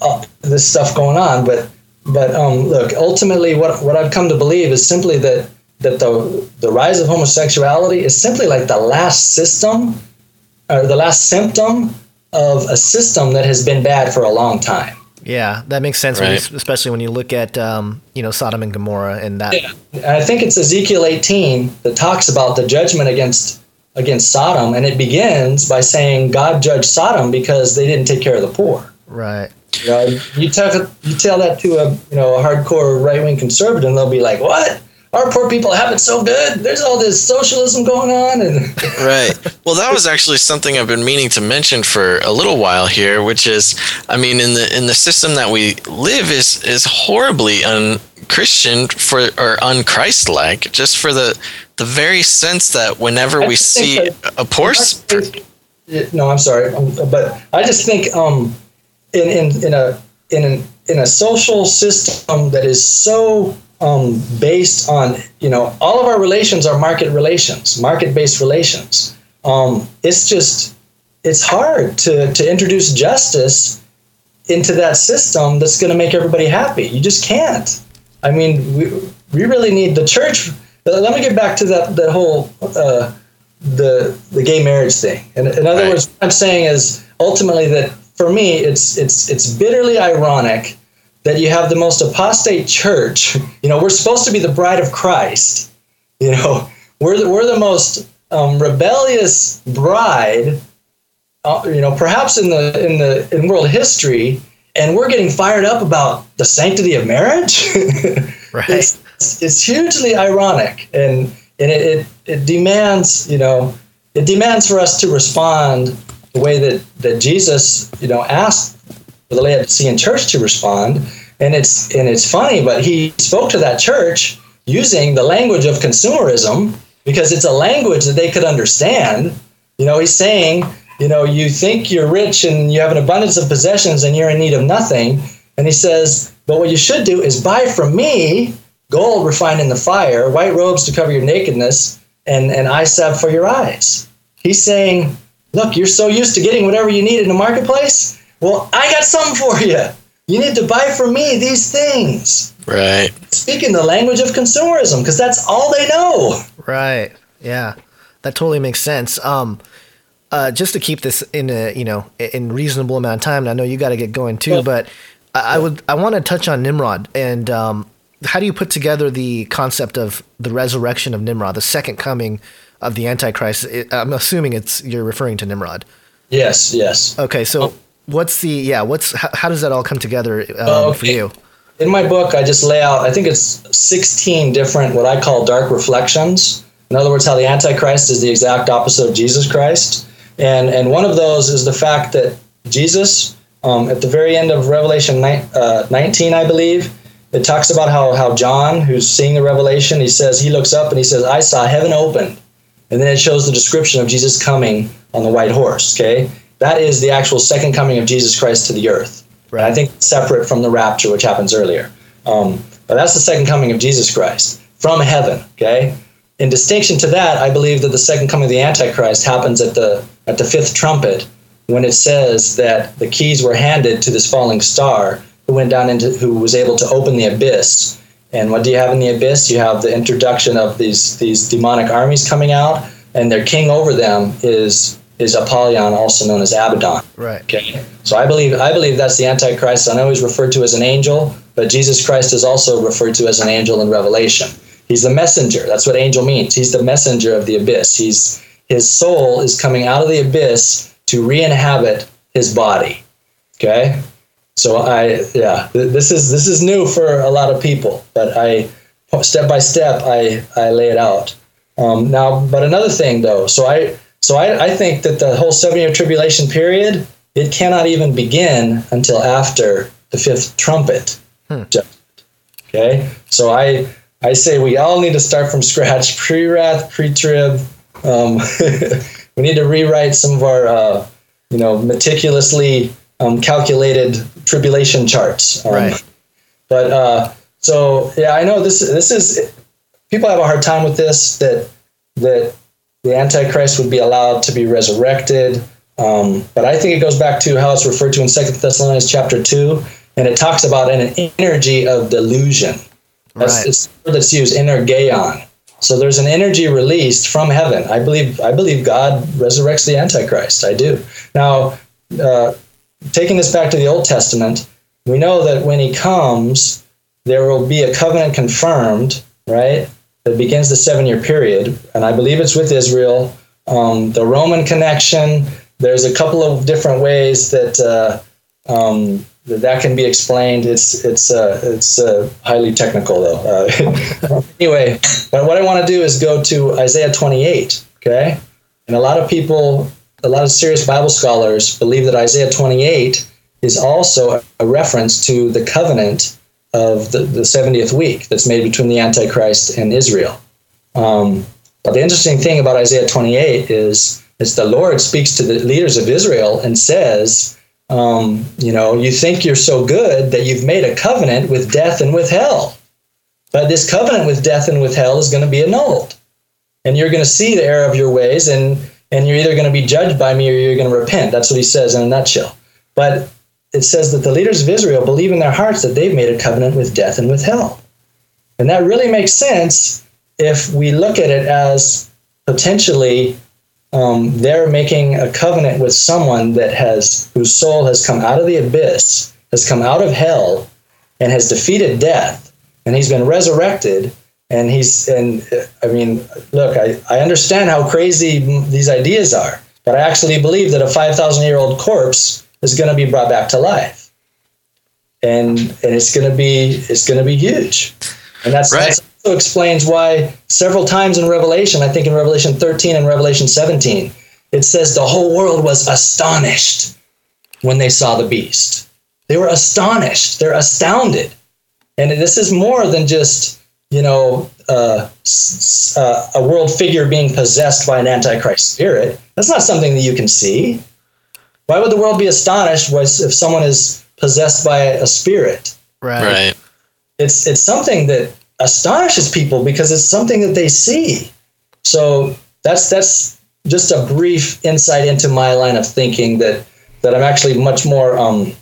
uh, this stuff going on. But but um, look, ultimately, what what I've come to believe is simply that that the the rise of homosexuality is simply like the last system or the last symptom of a system that has been bad for a long time.
Yeah, that makes sense, when you- especially when you look at um, you know Sodom and Gomorrah and that.
And I think it's Ezekiel 18 that talks about the judgment against against Sodom, and it begins by saying God judged Sodom because they didn't take care of the poor.
Right.
You know, you tell you tell that to a you know a hardcore right wing conservative, and they'll be like, "What? Our poor people have it so good. There's all this socialism going on." And (laughs)
right. Well, that was actually something I've been meaning to mention for a little while here, which is, I mean, in the in the system that we live is is horribly un-Christian for or un-Christ-like, just for the the very sense that whenever we see a poor,
no, I'm sorry, um, but I just think um, in, in in a in an, in a social system that is so um, based on you know all of our relations are market relations, market based relations. Um, it's just it's hard to to introduce justice into that system that's going to make everybody happy. You just can't. I mean, we, we really need the church. Let me get back to that that whole uh, the the gay marriage thing. And in other
Right.
words, what I'm saying is ultimately that for me, it's it's it's bitterly ironic that you have the most apostate church. You know, we're supposed to be the bride of Christ. You know, (laughs) we're the, we're the most um, rebellious bride. Uh, you know, perhaps in the in the in world history, and we're getting fired up about the sanctity of marriage. (laughs)
Right.
it's, it's hugely ironic, and and it, it it demands you know it demands for us to respond the way that that Jesus you know asked for the Laodicean church to respond, and it's and it's funny, but he spoke to that church using the language of consumerism because it's a language that they could understand. You know, he's saying, you know, you think you're rich and you have an abundance of possessions and you're in need of nothing. And he says, but what you should do is buy from me gold refined in the fire, white robes to cover your nakedness, and, and eye salve for your eyes. He's saying, look, you're so used to getting whatever you need in the marketplace. Well, I got something for you. You need to buy from me these things.
right?
Speaking the language of consumerism, because that's all they know.
Right. Yeah. That totally makes sense. Um, uh, just to keep this in a you know in reasonable amount of time. And I know you got to get going too,
Yeah.
but I, I would I want to touch on Nimrod and um, how do you put together the concept of the resurrection of Nimrod, the second coming of the Antichrist? I'm assuming it's you're referring to Nimrod.
Yes, yes.
Okay, so what's the yeah? What's how, how does that all come together um,
Oh,
for you?
In my book, I just lay out, I think it's 16 different, what I call dark reflections. In other words, how the Antichrist is the exact opposite of Jesus Christ. And, and one of those is the fact that Jesus, um, at the very end of Revelation uh, 19, I believe, it talks about how, how John, who's seeing the revelation, he says, he looks up and he says, I saw heaven opened. And then it shows the description of Jesus coming on the white horse, okay? That is the actual second coming of Jesus Christ to the earth.
Right.
I think separate from the rapture, which happens earlier. Um, but that's the second coming of Jesus Christ from heaven. Okay. In distinction to that, I believe that the second coming of the Antichrist happens at the at the fifth trumpet, when it says that the keys were handed to this falling star, who went down into who was able to open the abyss. And what do you have in the abyss? You have the introduction of these these demonic armies coming out, and their king over them is is Apollyon, also known as Abaddon.
Right.
Okay. So I believe I believe that's the Antichrist. I know he's referred to as an angel, but Jesus Christ is also referred to as an angel in Revelation. He's the messenger. That's what angel means. He's the messenger of the abyss. He's his soul is coming out of the abyss to re-inhabit his body. Okay. So I yeah, th- this is this is new for a lot of people, but I step by step I I lay it out. Um, now, but another thing though, so I so I, I think that the whole seven year tribulation period it cannot even begin until after the fifth trumpet. judgment. Okay, so I I say we all need to start from (laughs) scratch, pre wrath, pre trib. Um, (laughs) we need to rewrite some of our uh, you know meticulously um, calculated tribulation charts. Um,
Right.
But uh, so yeah, I know this this is people have a hard time with this that that the Antichrist would be allowed to be resurrected. Um, but I think it goes back to how it's referred to in Second Thessalonians chapter two, and it talks about an energy of delusion. That's
Right.
it's the word that's used, energeon. So there's an energy released from heaven. I believe I believe God resurrects the Antichrist. I do. Now, uh, taking this back to the Old Testament, we know that when he comes, there will be a covenant confirmed, right? That begins the seven year period. And I believe it's with Israel. Um, the Roman connection, there's a couple of different ways that. Uh, um, that can be explained. It's it's uh, it's uh, highly technical though. Uh, (laughs) anyway, but what I want to do is go to Isaiah 28. Okay, and a lot of people, a lot of serious Bible scholars believe that Isaiah 28 is also a reference to the covenant of the, the 70th week that's made between the Antichrist and Israel. Um, but the interesting thing about Isaiah 28 is, is the Lord speaks to the leaders of Israel and says, um, you know, you think you're so good that you've made a covenant with death and with hell. But this covenant with death and with hell is going to be annulled. And you're going to see the error of your ways, and, and you're either going to be judged by me or you're going to repent. That's what he says in a nutshell. But it says that the leaders of Israel believe in their hearts that they've made a covenant with death and with hell. And that really makes sense if we look at it as potentially um, they're making a covenant with someone that has whose soul has come out of the abyss, has come out of hell, and has defeated death, and he's been resurrected. And he's and I mean, look, I, I understand how crazy these ideas are, but I actually believe that a five thousand year old corpse is going to be brought back to life, and and it's going to be it's going to be huge, and that's right. that's also explains why several times in Revelation, I think in Revelation 13 and Revelation 17, it says the whole world was astonished when they saw the beast. They were astonished. They're astounded. And this is more than just, you know, uh, uh, a world figure being possessed by an antichrist spirit. That's not something that you can see. Why would the world be astonished if someone is possessed by a spirit?
Right. Right.
It's it's something that astonishes people because it's something that they see. So that's that's just a brief insight into my line of thinking that that I'm actually much more um,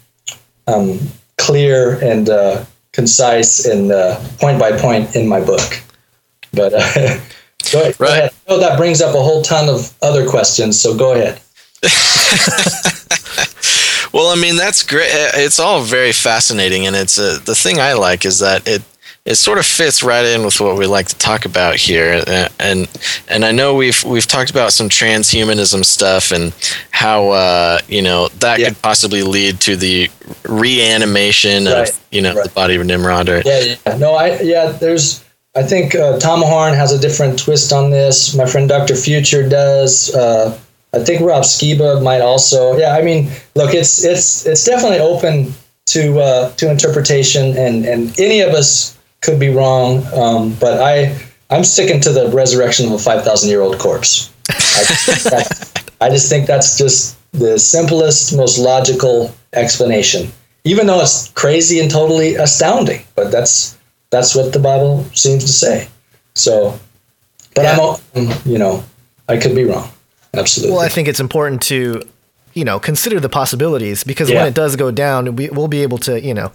um, clear and uh, concise and uh, point by point in my book. But uh, (laughs) go, ahead, right. go ahead. I know that brings up a whole ton of other questions, so go ahead. (laughs)
well, I mean that's great. It's all very fascinating, and it's uh, the thing I like is that it it sort of fits right in with what we like to talk about here, and and I know we've we've talked about some transhumanism stuff and how uh, you know that yeah. could possibly lead to the reanimation right. of you know right. the body of Nimrod. Or,
yeah, yeah, no, I yeah, there's. I think uh, Tom Horn has a different twist on this. My friend Dr. Future does. Uh, I think Rob Skiba might also. Yeah, I mean, look, it's it's it's definitely open to uh, to interpretation, and and any of us could be wrong, um, but I I'm sticking to the resurrection of a five thousand year old corpse. I, I just think that's just the simplest, most logical explanation, even though it's crazy and totally astounding. But that's that's what the Bible seems to say. So, but yeah. I'm you know I could be wrong. Absolutely.
Well, I think it's important to you know consider the possibilities because yeah. when it does go down, we, we'll be able to you know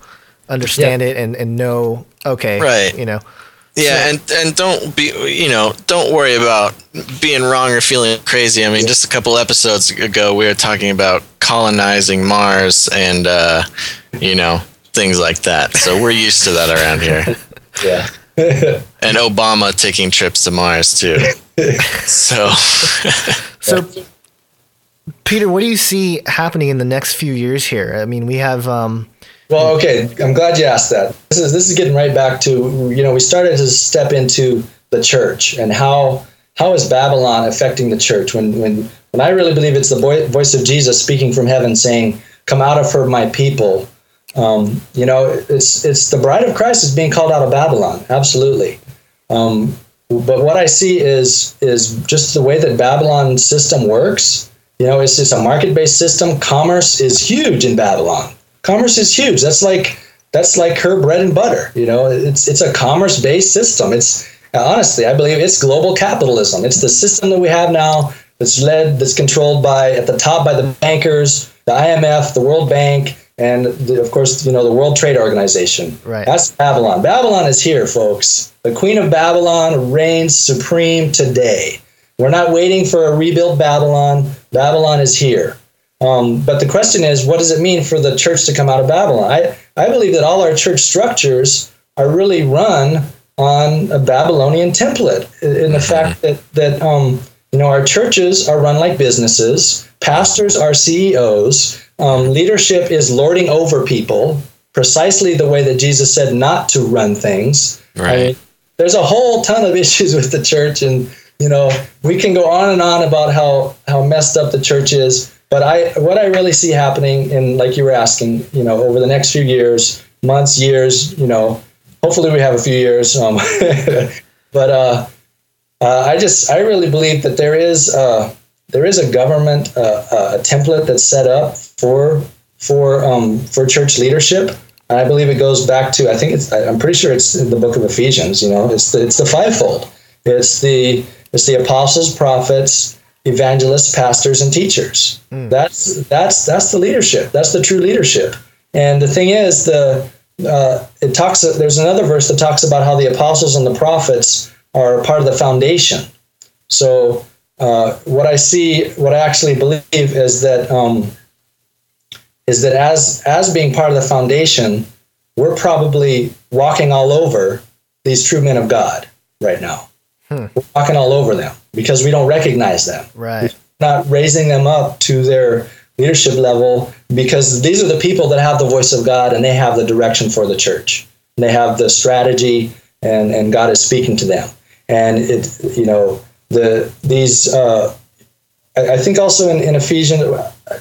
understand it and, and know okay right. you know.
Yeah so. and and don't be you know don't worry about being wrong or feeling crazy. I mean yeah. just a couple episodes ago we were talking about colonizing mars and uh you know things like that. So we're used to that around here. (laughs)
Yeah. (laughs)
And obama taking trips to mars too. (laughs) So
so peter what do you see happening in the next few years here? I mean we have um
well, okay, I'm glad you asked that. This is this is getting right back to you know we started to step into the church and how how is Babylon affecting the church when when when I really believe it's the voice of Jesus speaking from heaven saying, "Come out of her, my people." Um, you know, it's it's the bride of Christ is being called out of Babylon, absolutely. Um, but what I see is is just the way that Babylon system works. You know, it's just a market based system. Commerce is huge in Babylon commerce is huge. That's like that's like her bread and butter. You know, it's it's a commerce based system. It's honestly, I believe it's global capitalism. It's the system that we have now that's led, that's controlled by at the top by the bankers, the IMF, the World Bank, and the, of course, you know, the World Trade Organization.
Right.
That's Babylon. Babylon is here, folks. The Queen of Babylon reigns supreme today. We're not waiting for a rebuilt Babylon. Babylon is here. Um, but the question is, what does it mean for the church to come out of Babylon? I, I believe that all our church structures are really run on a Babylonian template in the fact that that um, you know our churches are run like businesses, pastors are CEOs, um, leadership is lording over people, precisely the way that Jesus said not to run things.
Right.
I mean, there's a whole ton of (laughs) issues with the church, and you know we can go on and on about how how messed up the church is. But I what I really see happening, and like you were asking, you know, over the next few years, months, years, you know, hopefully we have a few years. Um, (laughs) but uh, uh, I just I really believe that there is uh, there is a government uh, uh, a template that's set up for for um, for church leadership. And I believe it goes back to I think it's I'm pretty sure it's in the book of Ephesians. You know, it's the it's the fivefold. It's the it's the apostles, prophets, evangelists, pastors, and teachers. Mm. That's that's that's the leadership. That's the true leadership. And the thing is, the uh, it talks. There's another verse that talks about how the apostles and the prophets are part of the foundation. So uh, what I see, what I actually believe is that um, is that as as being part of the foundation, we're probably walking all over these true men of God right now. Hmm. We're walking all over them because we don't recognize them.
Right.
We're not raising them up to their leadership level because these are the people that have the voice of God and they have the direction for the church. They have the strategy and, and God is speaking to them. And it, you know, the, these, uh, I, I think also in, in Ephesians,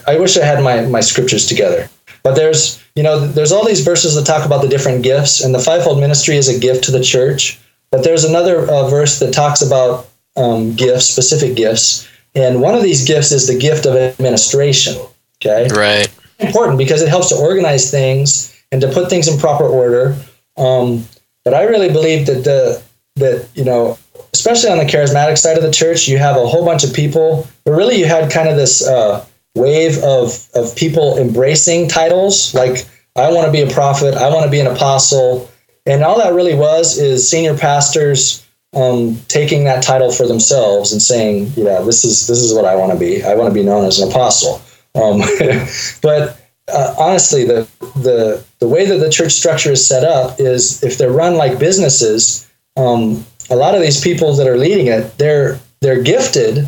I wish I had my, my scriptures together, but there's, you know, there's all these verses that talk about the different gifts and the fivefold ministry is a gift to the church. But there's another uh, verse that talks about um, gifts, specific gifts. And one of these gifts is the gift of administration. Okay.
Right.
Important because it helps to organize things and to put things in proper order. Um, but I really believe that the that you know, especially on the charismatic side of the church, you have a whole bunch of people. But really, you had kind of this uh, wave of of people embracing titles like I want to be a prophet, I want to be an apostle, and all that really was is senior pastors um, taking that title for themselves and saying, "Yeah, this is this is what I want to be. I want to be known as an apostle." Um, (laughs) but uh, honestly, the the the way that the church structure is set up is if they're run like businesses, um, a lot of these people that are leading it, they're they're gifted,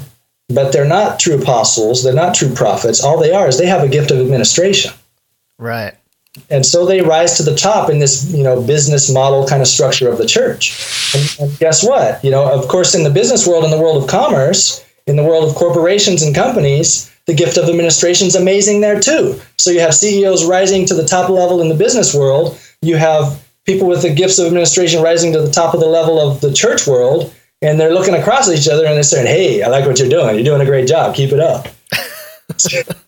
but they're not true apostles. They're not true prophets. All they are is they have a gift of administration.
Right
and so they rise to the top in this you know business model kind of structure of the church. And, and, guess what? You know of course in the business world in the world of commerce in the world of corporations and companies the gift of administration is amazing there too. So you have ceos rising to the top level in the business world. You have people with the gifts of administration rising to the top of the level of the church world. And they're looking across at each other and they're saying hey i like what you're doing. You're doing a great job. Keep it up (laughs)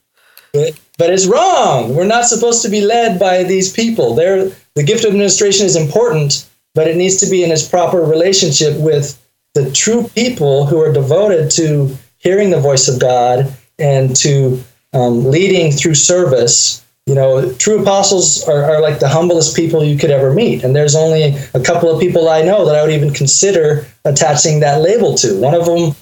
but it's wrong. We're not supposed to be led by these people. They're, the gift of administration is important, but it needs to be in its proper relationship with the true people who are devoted to hearing the voice of God and to um, leading through service. You know, true apostles are, are like the humblest people you could ever meet. And there's only a couple of people I know that I would even consider attaching that label to. One of them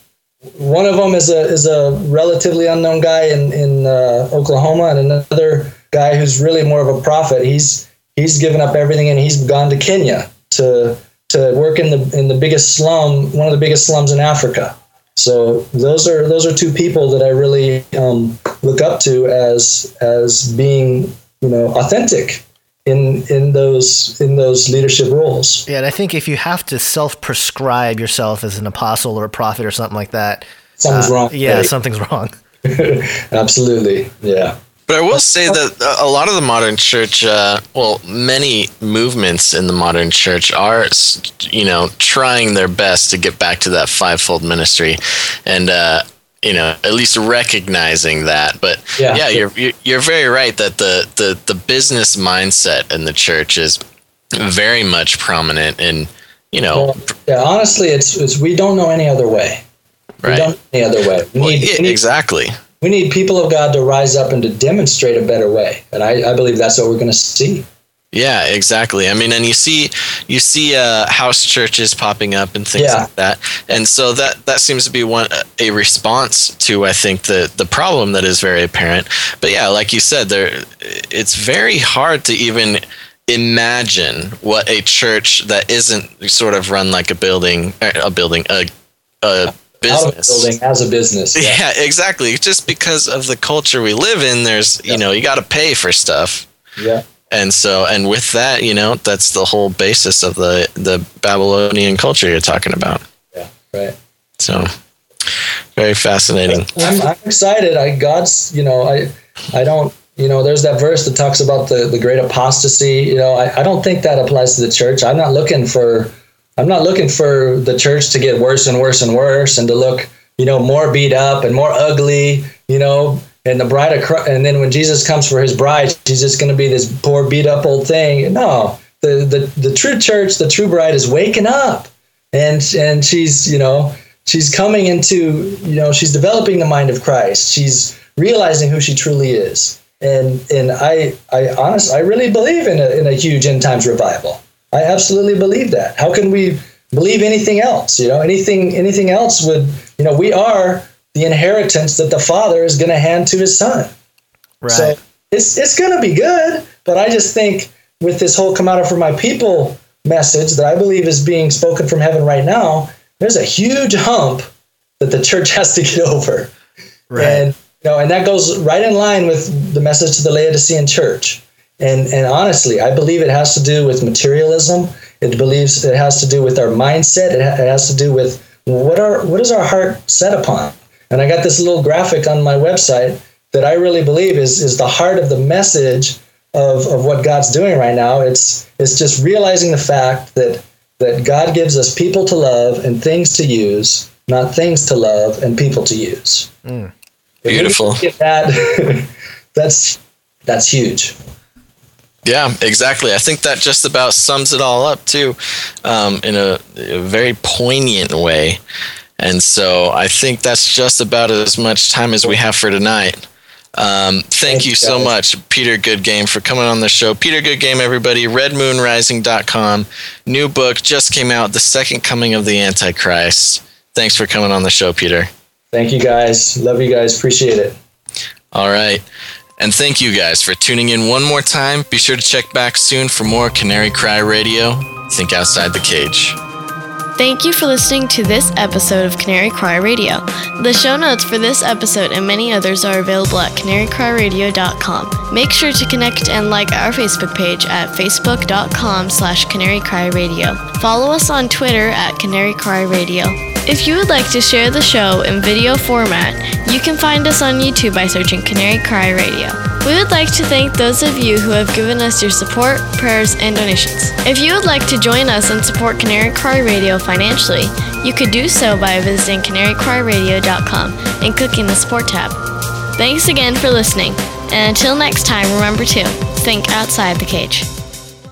one of them is a is a relatively unknown guy in in uh, Oklahoma, and another guy who's really more of a prophet. He's he's given up everything and he's gone to Kenya to to work in the in the biggest slum, one of the biggest slums in Africa. So those are those are two people that I really um, look up to as as being you know authentic in in those in those leadership roles.
Yeah, and I think if you have to self-prescribe yourself as an apostle or a prophet or something like that,
something's uh, wrong.
Yeah, something's wrong. (laughs)
Absolutely. Yeah.
But I will say that a lot of the modern church, uh, well, many movements in the modern church are, you know, trying their best to get back to that fivefold ministry, and uh, you know at least recognizing that. But yeah, yeah you're you're very right that the the the business mindset in the church is very much prominent in you know
well, yeah honestly it's, it's we don't know any other way.
Right. we don't
any other way.
We well, need, yeah, we need, exactly.
we need people of god to rise up and to demonstrate a better way. And i, I believe that's what we're going to see
Yeah, exactly. I mean, and you see, you see uh, house churches popping up and things
Yeah.
like that, and so that that seems to be one a response to I think the the problem that is very apparent. But yeah, like you said, there it's very hard to even imagine what a church that isn't sort of run like a building, er, a building, a a business.
building as a business. Yeah.
Yeah, exactly. Just because of the culture we live in, there's you know you got to pay for stuff
yeah.
And so and with that you know that's the whole basis of the the babylonian culture you're talking about
Yeah. Right.
so very fascinating
I'm, I'm excited. I God's, you know, I I don't, you know, there's that verse that talks about the the great apostasy. You know, I, I don't think that applies to the church. I'm not looking for I'm not looking for the church to get worse and worse and worse and to look, you know, more beat up and more ugly, you know, and the bride of Christ, and then when Jesus comes for his bride, she's just going to be this poor beat up old thing. No, the, the the true church, the true bride is waking up. And and she's you know she's coming into you know she's developing the mind of christ. She's realizing who she truly is. And and i i honest i really believe in a, in a huge end times revival. I absolutely believe that. How can we believe anything else you know? Anything anything else would you know we are the inheritance that the father is going to hand to his son
Right.
so it's it's gonna be good, but I just think with this whole "come out for my people" message that I believe is being spoken from heaven right now, there's a huge hump that the church (laughs) has to get over,
right.
and you know, and that goes right in line with the message to the Laodicean church. And and honestly, I believe it has to do with materialism. It believes it has to do with our mindset. It, ha- it has to do with what our what is our heart set upon. And I got this little graphic on my website that I really believe is is the heart of the message of, of what God's doing right now. It's it's just realizing the fact that that God gives us people to love and things to use, not things to love and people to use. If we
Beautiful.
That (laughs) that's that's huge.
yeah exactly i think that just about sums it all up too um, in a, a very poignant way and so i think that's just about as much time as we have for tonight um, thank
Thanks,
you so
guys.
much, Peter Goodgame, for coming on the show. Peter Goodgame, everybody, redmoonrising.com. New book just came out, The Second Coming of the Antichrist. Thanks for coming on the show, Peter.
Thank you guys. Love you guys. Appreciate it.
All right. And thank you guys for tuning in one more time. Be sure to check back soon for more Canary Cry Radio. Think outside the cage.
Thank you for listening to this episode of Canary Cry Radio. The show notes for this episode and many others are available at canarycryradio.com. Make sure to connect and like our Facebook page at facebook.com slash canarycryradio. Follow us on Twitter at Canary Cry Radio. If you would like to share the show in video format, you can find us on YouTube by searching Canary Cry Radio. We would like to thank those of you who have given us your support, prayers, and donations. If you would like to join us and support Canary Cry Radio financially, you could do so by visiting canarycryradio.com and clicking the support tab. Thanks again for listening, and until next time, remember to think outside the cage.